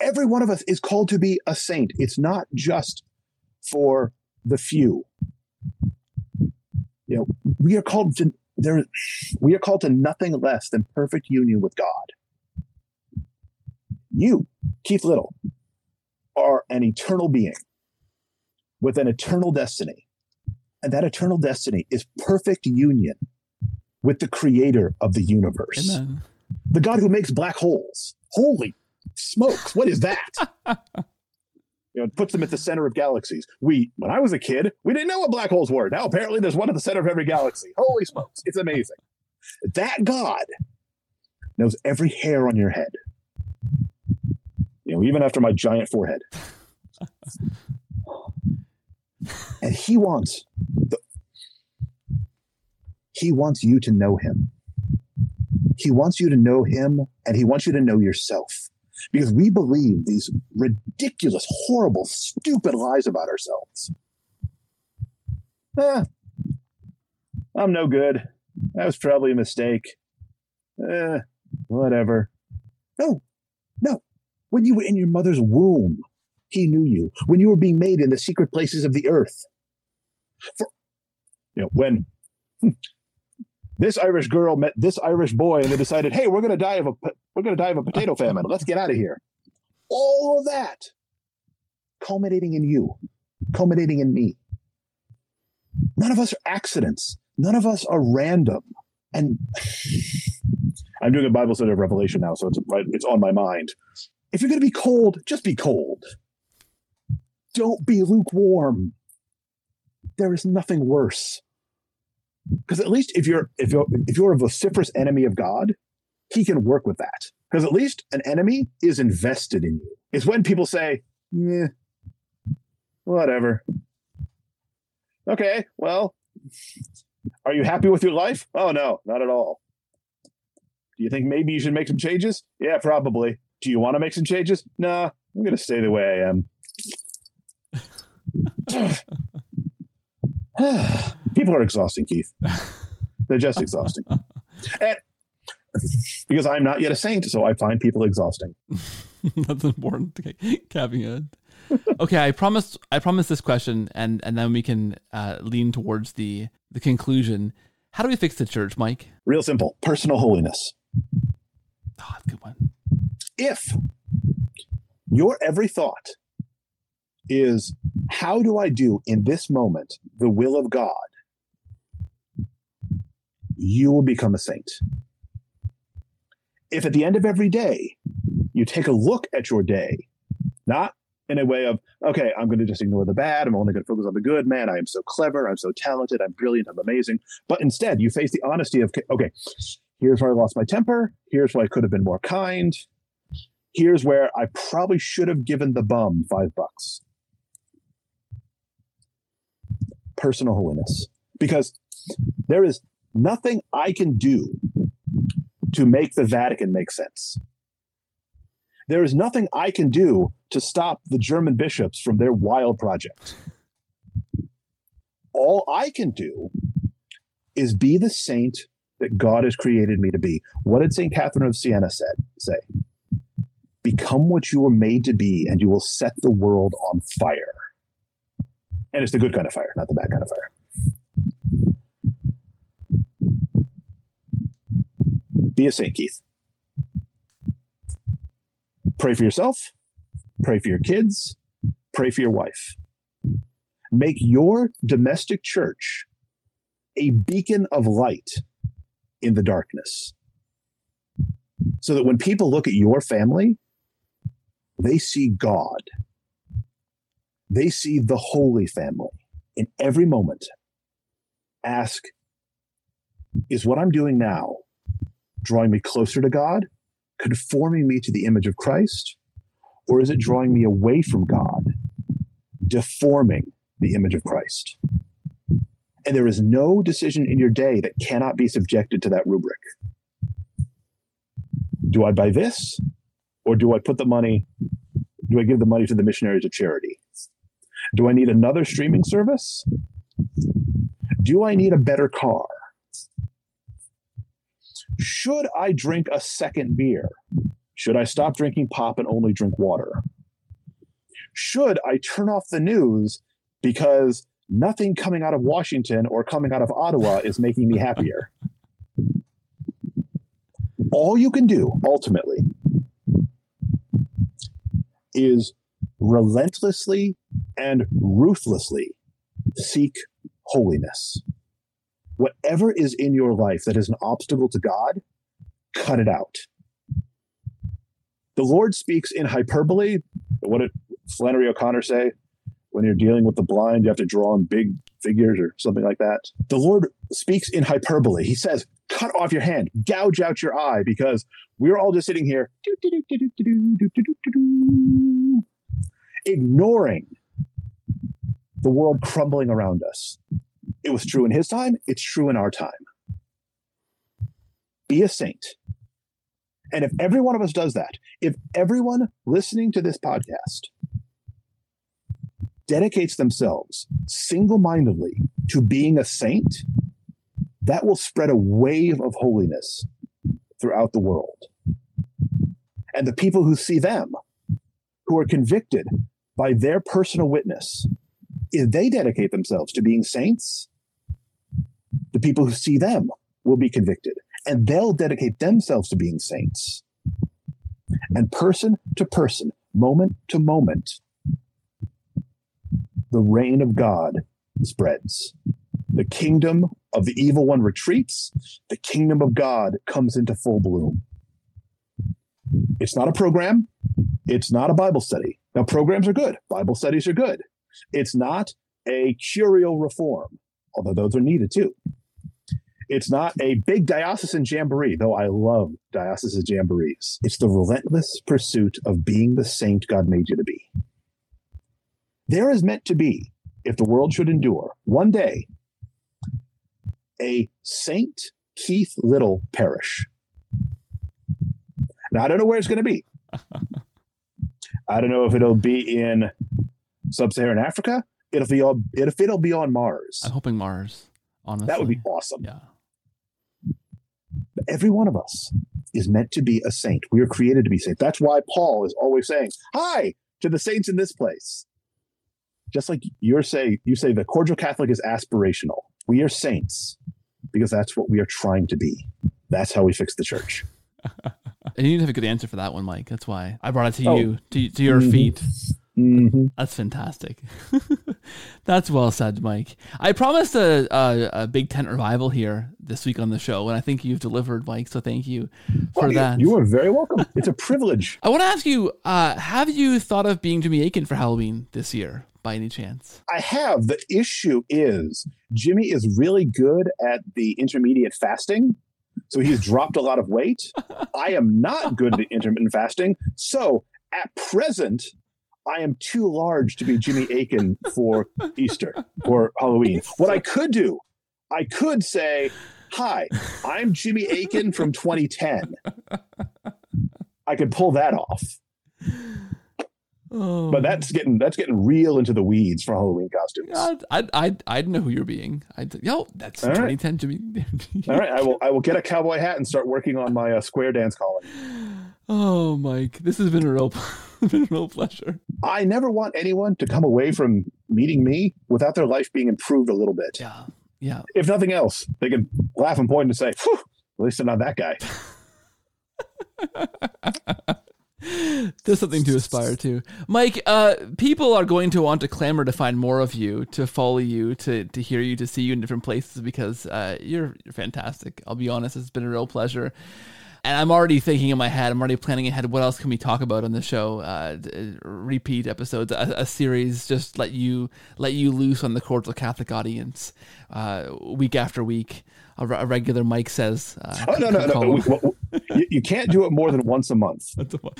every one of us is called to be a saint. It's not just for the few. You know, we are called to there we are called to nothing less than perfect union with God. You, Keith Little, are an eternal being with an eternal destiny. And that eternal destiny is perfect union with the creator of the universe. Amen. The God who makes black holes. Holy smokes, what is that? [LAUGHS] you know, puts them at the center of galaxies. We, when I was a kid, we didn't know what black holes were. Now apparently there's one at the center of every galaxy. Holy smokes, it's amazing. That God knows every hair on your head. You know, even after my giant forehead. and he wants the, he wants you to know him. He wants you to know him and he wants you to know yourself because we believe these ridiculous, horrible, stupid lies about ourselves. Eh, I'm no good. That was probably a mistake. Eh, whatever. No, no. When you were in your mother's womb, he knew you. When you were being made in the secret places of the earth. For, you know, when this Irish girl met this Irish boy and they decided, hey, we're going to die of a we're going to die of a potato [LAUGHS] famine. Let's get out of here. All of that culminating in you, culminating in me. None of us are accidents. None of us are random. And I'm doing a Bible study of Revelation now, so it's it's on my mind. If you're going to be cold, just be cold. Don't be lukewarm. There is nothing worse because at least if you're if you're if you're a vociferous enemy of God, He can work with that. Because at least an enemy is invested in you. It's when people say, "Yeah, whatever." Okay, well, are you happy with your life? Oh no, not at all. Do you think maybe you should make some changes? Yeah, probably. Do you want to make some changes? Nah, I'm to stay the way I am. [LAUGHS] [SIGHS] People are exhausting, Keith. [LAUGHS] They're just exhausting. And because I'm not yet a saint, so I find people exhausting. [LAUGHS] That's important caveat. okay, I promise. I promise this question, and and then we can uh, lean towards the the conclusion. How do we fix the church, Mike? Real simple: personal holiness. Oh, good one. If your every thought is how do I do in this moment the will of God? You will become a saint. If at the end of every day you take a look at your day, not in a way of, okay, I'm going to just ignore the bad. I'm only going to focus on the good. Man, I am so clever. I'm so talented. I'm brilliant. I'm amazing. But instead, you face the honesty of, okay, here's where I lost my temper. Here's where I could have been more kind. Here's where I probably should have given the bum five bucks. Personal holiness because there is nothing I can do to make the Vatican make sense. There is nothing I can do to stop the German bishops from their wild project. All I can do is be the saint that God has created me to be. What did St. Catherine of Siena said, say? Become what you were made to be, and you will set the world on fire. And it's the good kind of fire, not the bad kind of fire. Be a saint, Keith. Pray for yourself, pray for your kids, pray for your wife. Make your domestic church a beacon of light in the darkness. So that when people look at your family, they see God. They see the Holy Family in every moment. Ask, is what I'm doing now drawing me closer to God, conforming me to the image of Christ, or is it drawing me away from God, deforming the image of Christ? And there is no decision in your day that cannot be subjected to that rubric. Do I buy this? Or do I put the money, do I give the money to the missionaries of charity? Do I need another streaming service? Do I need a better car? Should I drink a second beer? Should I stop drinking pop and only drink water? Should I turn off the news because nothing coming out of Washington or coming out of Ottawa is making me happier? All you can do ultimately is relentlessly and ruthlessly seek holiness. Whatever is in your life that is an obstacle to God, cut it out. The Lord speaks in hyperbole. What did Flannery O'Connor say? When you're dealing with the blind, you have to draw on big figures or something like that. The Lord speaks in hyperbole. He says, cut off your hand, gouge out your eye, because we're all just sitting here ignoring the world crumbling around us. It was true in his time, it's true in our time. Be a saint. And if every one of us does that, if everyone listening to this podcast dedicates themselves single mindedly to being a saint, that will spread a wave of holiness throughout the world. And the people who see them, who are convicted by their personal witness, they dedicate themselves to being saints, the people who see them will be convicted and they'll dedicate themselves to being saints. And person to person, moment to moment, the reign of God spreads. The kingdom of the evil one retreats, the kingdom of God comes into full bloom. It's not a program, it's not a Bible study. Now, programs are good, Bible studies are good. It's not a curial reform, although those are needed too. It's not a big diocesan jamboree, though I love diocesan jamborees. It's the relentless pursuit of being the saint God made you to be. There is meant to be, if the world should endure, one day, a Saint Keith Little parish. Now, I don't know where it's going to be. [LAUGHS] I don't know if it'll be in sub-Saharan Africa. It'll be on. If it'll be on Mars. I'm hoping Mars. Honestly, that would be awesome. Yeah. Every one of us is meant to be a saint. We are created to be saints. That's why Paul is always saying, "Hi to the saints in this place." Just like you're saying, you say the cordial Catholic is aspirational. We are saints because that's what we are trying to be. That's how we fix the church. [LAUGHS] And you to have a good answer for that one, Mike. That's why I brought it to Oh. you, to, to your Mhm. feet. Mm-hmm. That's fantastic. [LAUGHS] That's well said, Mike. I promised a, a a big tent revival here this week on the show, and I think you've delivered, Mike. So thank you for that. You are very welcome. It's a privilege. [LAUGHS] I want to ask you: uh, Have you thought of being Jimmy Akin for Halloween this year, by any chance? I have. The issue is Jimmy is really good at the intermediate fasting. So he's [LAUGHS] dropped a lot of weight. I am not good at intermittent fasting. So at present, I am too large to be Jimmy Akin for Easter or Halloween. What I could do, I could say, Hi, I'm Jimmy Akin from 2010. I could pull that off. Oh, But that's getting that's getting real into the weeds for Halloween costumes. God, I'd, I'd, I'd know who you're being. I'd, yo, that's All right. 2010 Jimmy. [LAUGHS] All right, I will I will get a cowboy hat and start working on my uh, square dance calling. Oh, Mike, this has been a real, [LAUGHS] been a real pleasure. I never want anyone to come away from meeting me without their life being improved a little bit. Yeah, yeah. If nothing else, they can laugh and point and say, Phew, at least I'm not that guy. [LAUGHS] [LAUGHS] There's something to aspire to, Mike. Uh, people are going to want to clamor to find more of you, to follow you, to to hear you, to see you in different places because uh, you're you're fantastic. I'll be honest; it's been a real pleasure. And I'm already thinking in my head. I'm already planning ahead. What else can we talk about on the show? Uh, repeat episodes, a, a series. Just let you let you loose on the cordial Catholic audience, uh, week after week. A, a regular Mike says. Uh, Oh no no no! Call- We- we- you, you can't do it more than [LAUGHS] once a month.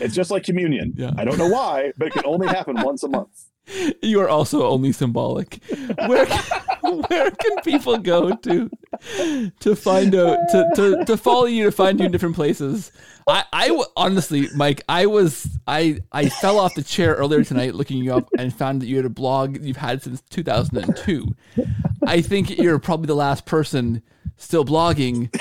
It's just like communion. Yeah. I don't know why, but it can only happen once a month. [LAUGHS] You are also only symbolic. Where can, [LAUGHS] where can people go to to find out to, to, to follow you to find you in different places? I, I honestly, Mike, I was I I fell off the chair earlier tonight looking you up and found that you had a blog you've had since 2002. I think you're probably the last person still blogging,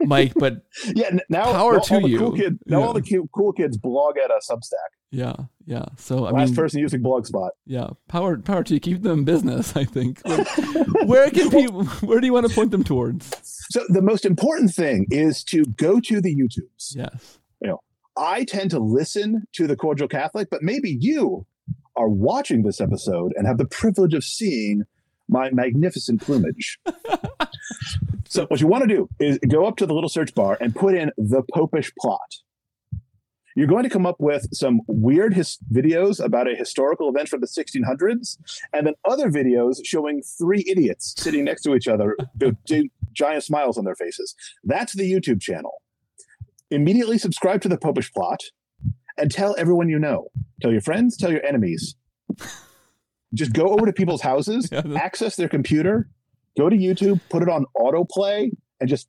Mike. But [LAUGHS] Yeah. Now, Power to all you. Cool kid, now Yeah. all the cool kids blog at a Substack. yeah, yeah. So I Last mean, person using Blogspot. Yeah, power power to you. Keep them in business. I think. [LAUGHS] Like, where can people? Where do you want to point them towards? So the most important thing is to go to the YouTubes. Yes. You know, I tend to listen to the Cordial Catholic, but maybe you are watching this episode and have the privilege of seeing my magnificent plumage. [LAUGHS] so what you want to do is go up to the little search bar and put in the Popish plot. You're going to come up with some weird his- videos about a historical event from the 1600s, and then other videos showing three idiots sitting next to each other with gi- giant smiles on their faces. That's the YouTube channel immediately subscribe to the Popish plot and tell everyone you know. Tell your friends, tell your enemies. Just go over to people's houses, [LAUGHS] Yeah, access their computer, go to YouTube, put it on autoplay, and just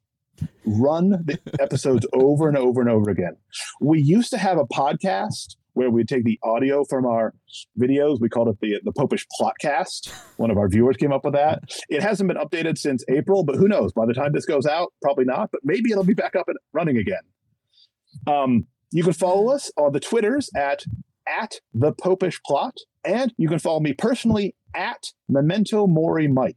run the episodes [LAUGHS] over and over and over again. We used to have a podcast where we take the audio from our videos. We called it the the Popish Plotcast. One of our viewers came up with that. It hasn't been updated since April, but who knows? By the time this goes out, probably not. But maybe it'll be back up and running again. Um, you can follow us on the Twitters at at the Popish Plot, and you can follow me personally at Memento Mori Mike.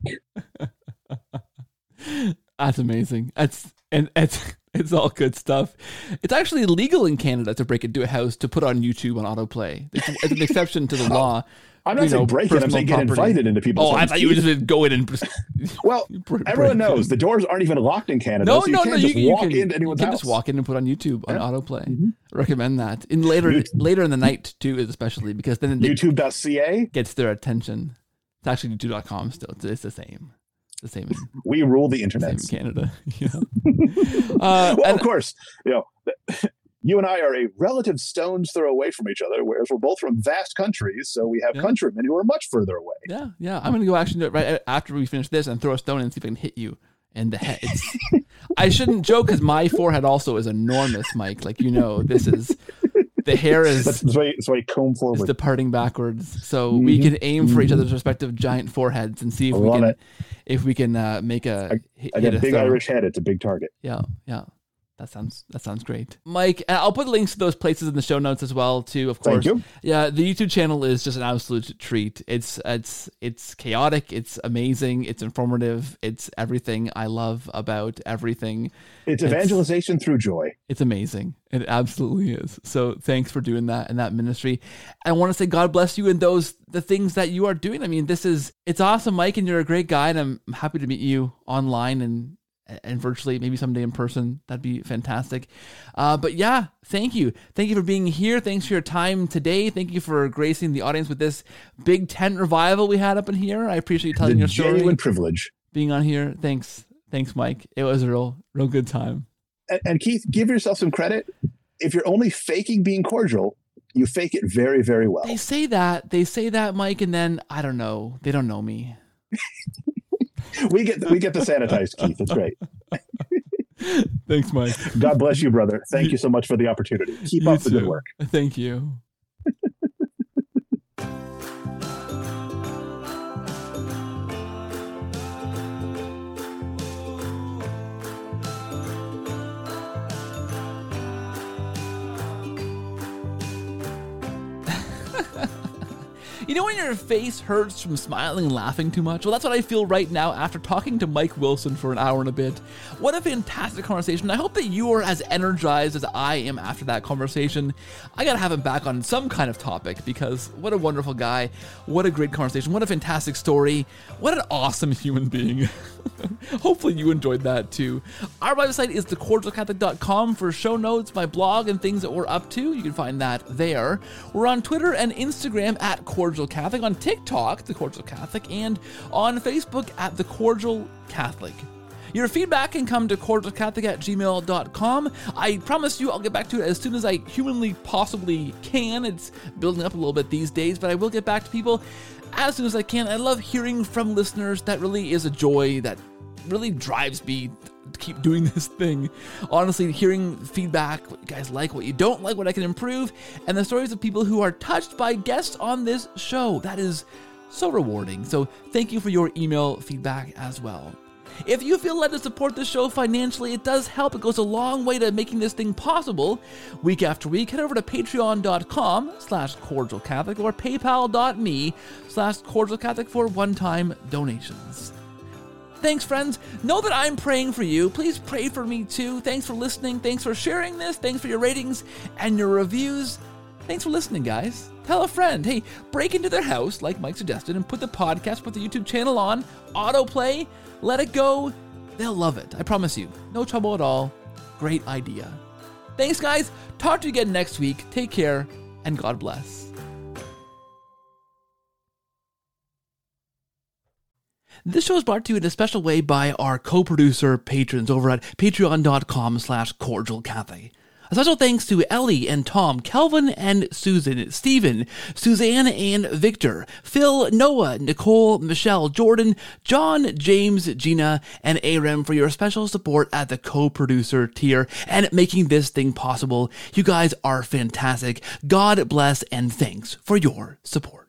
[LAUGHS] That's amazing. That's and it's [LAUGHS] it's all good stuff. It's actually legal in Canada to break into a house to put on YouTube on autoplay. It's, it's an exception to the [LAUGHS] law. I'm not saying know, break it. I'm saying get property. invited into people's Oh, I homes. thought you just go in and. just- [LAUGHS] Well, everyone knows the doors aren't even locked in Canada. No, so you no, can't no. just you, walk you can, into anyone's you can house. just walk in and put on YouTube on Yeah. autoplay. Mhm. Recommend that in later You- later in the night too, especially because then YouTube.ca. gets their attention. It's actually YouTube.com still. It's the same. The same in, [LAUGHS] We rule the internet. in Canada. [LAUGHS] You know? [LAUGHS] uh, well, and- of course, you know, you and I are a relative stone's throw away from each other, whereas we're both from vast countries, so we have Yeah. countrymen who are much further away. Yeah, yeah. I'm gonna go actually do it right after we finish this and throw a stone and see if I can hit you in the head. I shouldn't joke because my forehead also is enormous, Mike. Like you know, this is the hair [LAUGHS] is That's, that's why, that's why comb forward. departing backwards. So we can aim for each other's respective giant foreheads and see if I we can it. if we can uh, make a hit, got a big throw. Irish head. It's a big target. Yeah, yeah. That sounds that sounds great, Mike. Uh, I'll put links to those places in the show notes as well, too. Of course, Thank you. yeah. The YouTube channel is just an absolute treat. It's it's it's chaotic. It's amazing. It's informative. It's everything I love about everything. It's It's- evangelization through joy. It's amazing. It absolutely is. So thanks for doing that and that ministry. I want to say God bless you and those the things that you are doing. I mean, this is it's awesome, Mike, and you're a great guy, and I'm happy to meet you online and and virtually, maybe someday in person. That'd be fantastic. Uh, but yeah, thank you, thank you for being here. Thanks for your time today. Thank you for gracing the audience with this big tent revival we had up in here. I appreciate you telling The your story, genuine privilege. being on here. Thanks, thanks, Mike. It was a real, real good time. And, and Keith, give yourself some credit. If you're only faking being cordial, you fake it very, very well. They say that. They say that, Mike, and then I don't know. They don't know me. [LAUGHS] We get we get the sanitized Keith. It's great. Thanks, Mike. God bless you, brother. Thank you so much for the opportunity. Keep You up the good work. Thank you. You know when your face hurts from smiling and laughing too much? Well, that's what I feel right now after talking to Mike Wilson for an hour and a bit. What a fantastic conversation. I hope that you are as energized as I am after that conversation. I gotta have him back on some kind of topic because what a wonderful guy. What a great conversation. What a fantastic story. What an awesome [LAUGHS] human being. [LAUGHS] Hopefully you enjoyed that too. Our website is thecordialcatholic.com for show notes, my blog, and things that we're up to. You can find that there. We're on Twitter and Instagram at Cordial Catholic, on TikTok, The Cordial Catholic, and on Facebook at The Cordial Catholic. Your feedback can come to cordialcatholic at gmail.com. I promise you I'll get back to it as soon as I humanly possibly can. It's building up a little bit these days, but I will get back to people as soon as I can. I love hearing from listeners. That really is a joy that really drives me to keep doing [LAUGHS] this thing. Honestly, hearing feedback, what you guys like, what you don't like, what I can improve, and the stories of people who are touched by guests on this show. That is so rewarding. So thank you for your email feedback as well. If you feel led to support this show financially, it does help. It goes a long way to making this thing possible. Week after week, head over to patreon.com slash cordial Catholic or paypal.me slash cordial Catholic for one-time donations. Thanks, friends. Know that I'm praying for you. Please pray for me too. Thanks for listening. Thanks for sharing this. Thanks for your ratings and your reviews. Thanks for listening, guys. Tell a friend. Hey, break into their house, like Mike suggested, and put the podcast, put the YouTube channel on, autoplay, let it go. They'll love it. I promise you. No trouble at all. Great idea. Thanks, guys. Talk to you again next week. Take care, and God bless. This show is brought to you in a special way by our co-producer patrons over at patreon.com slash cordial Catholic. A special thanks to Ellie and Tom, Kelvin and Susan, Stephen, Susanne and Victor, Phil, Noah, Nicole, Michelle, Jordan, John, James, Gina, and Aram for your special support at the co-producer tier and making this thing possible. You guys are fantastic. God bless and thanks for your support.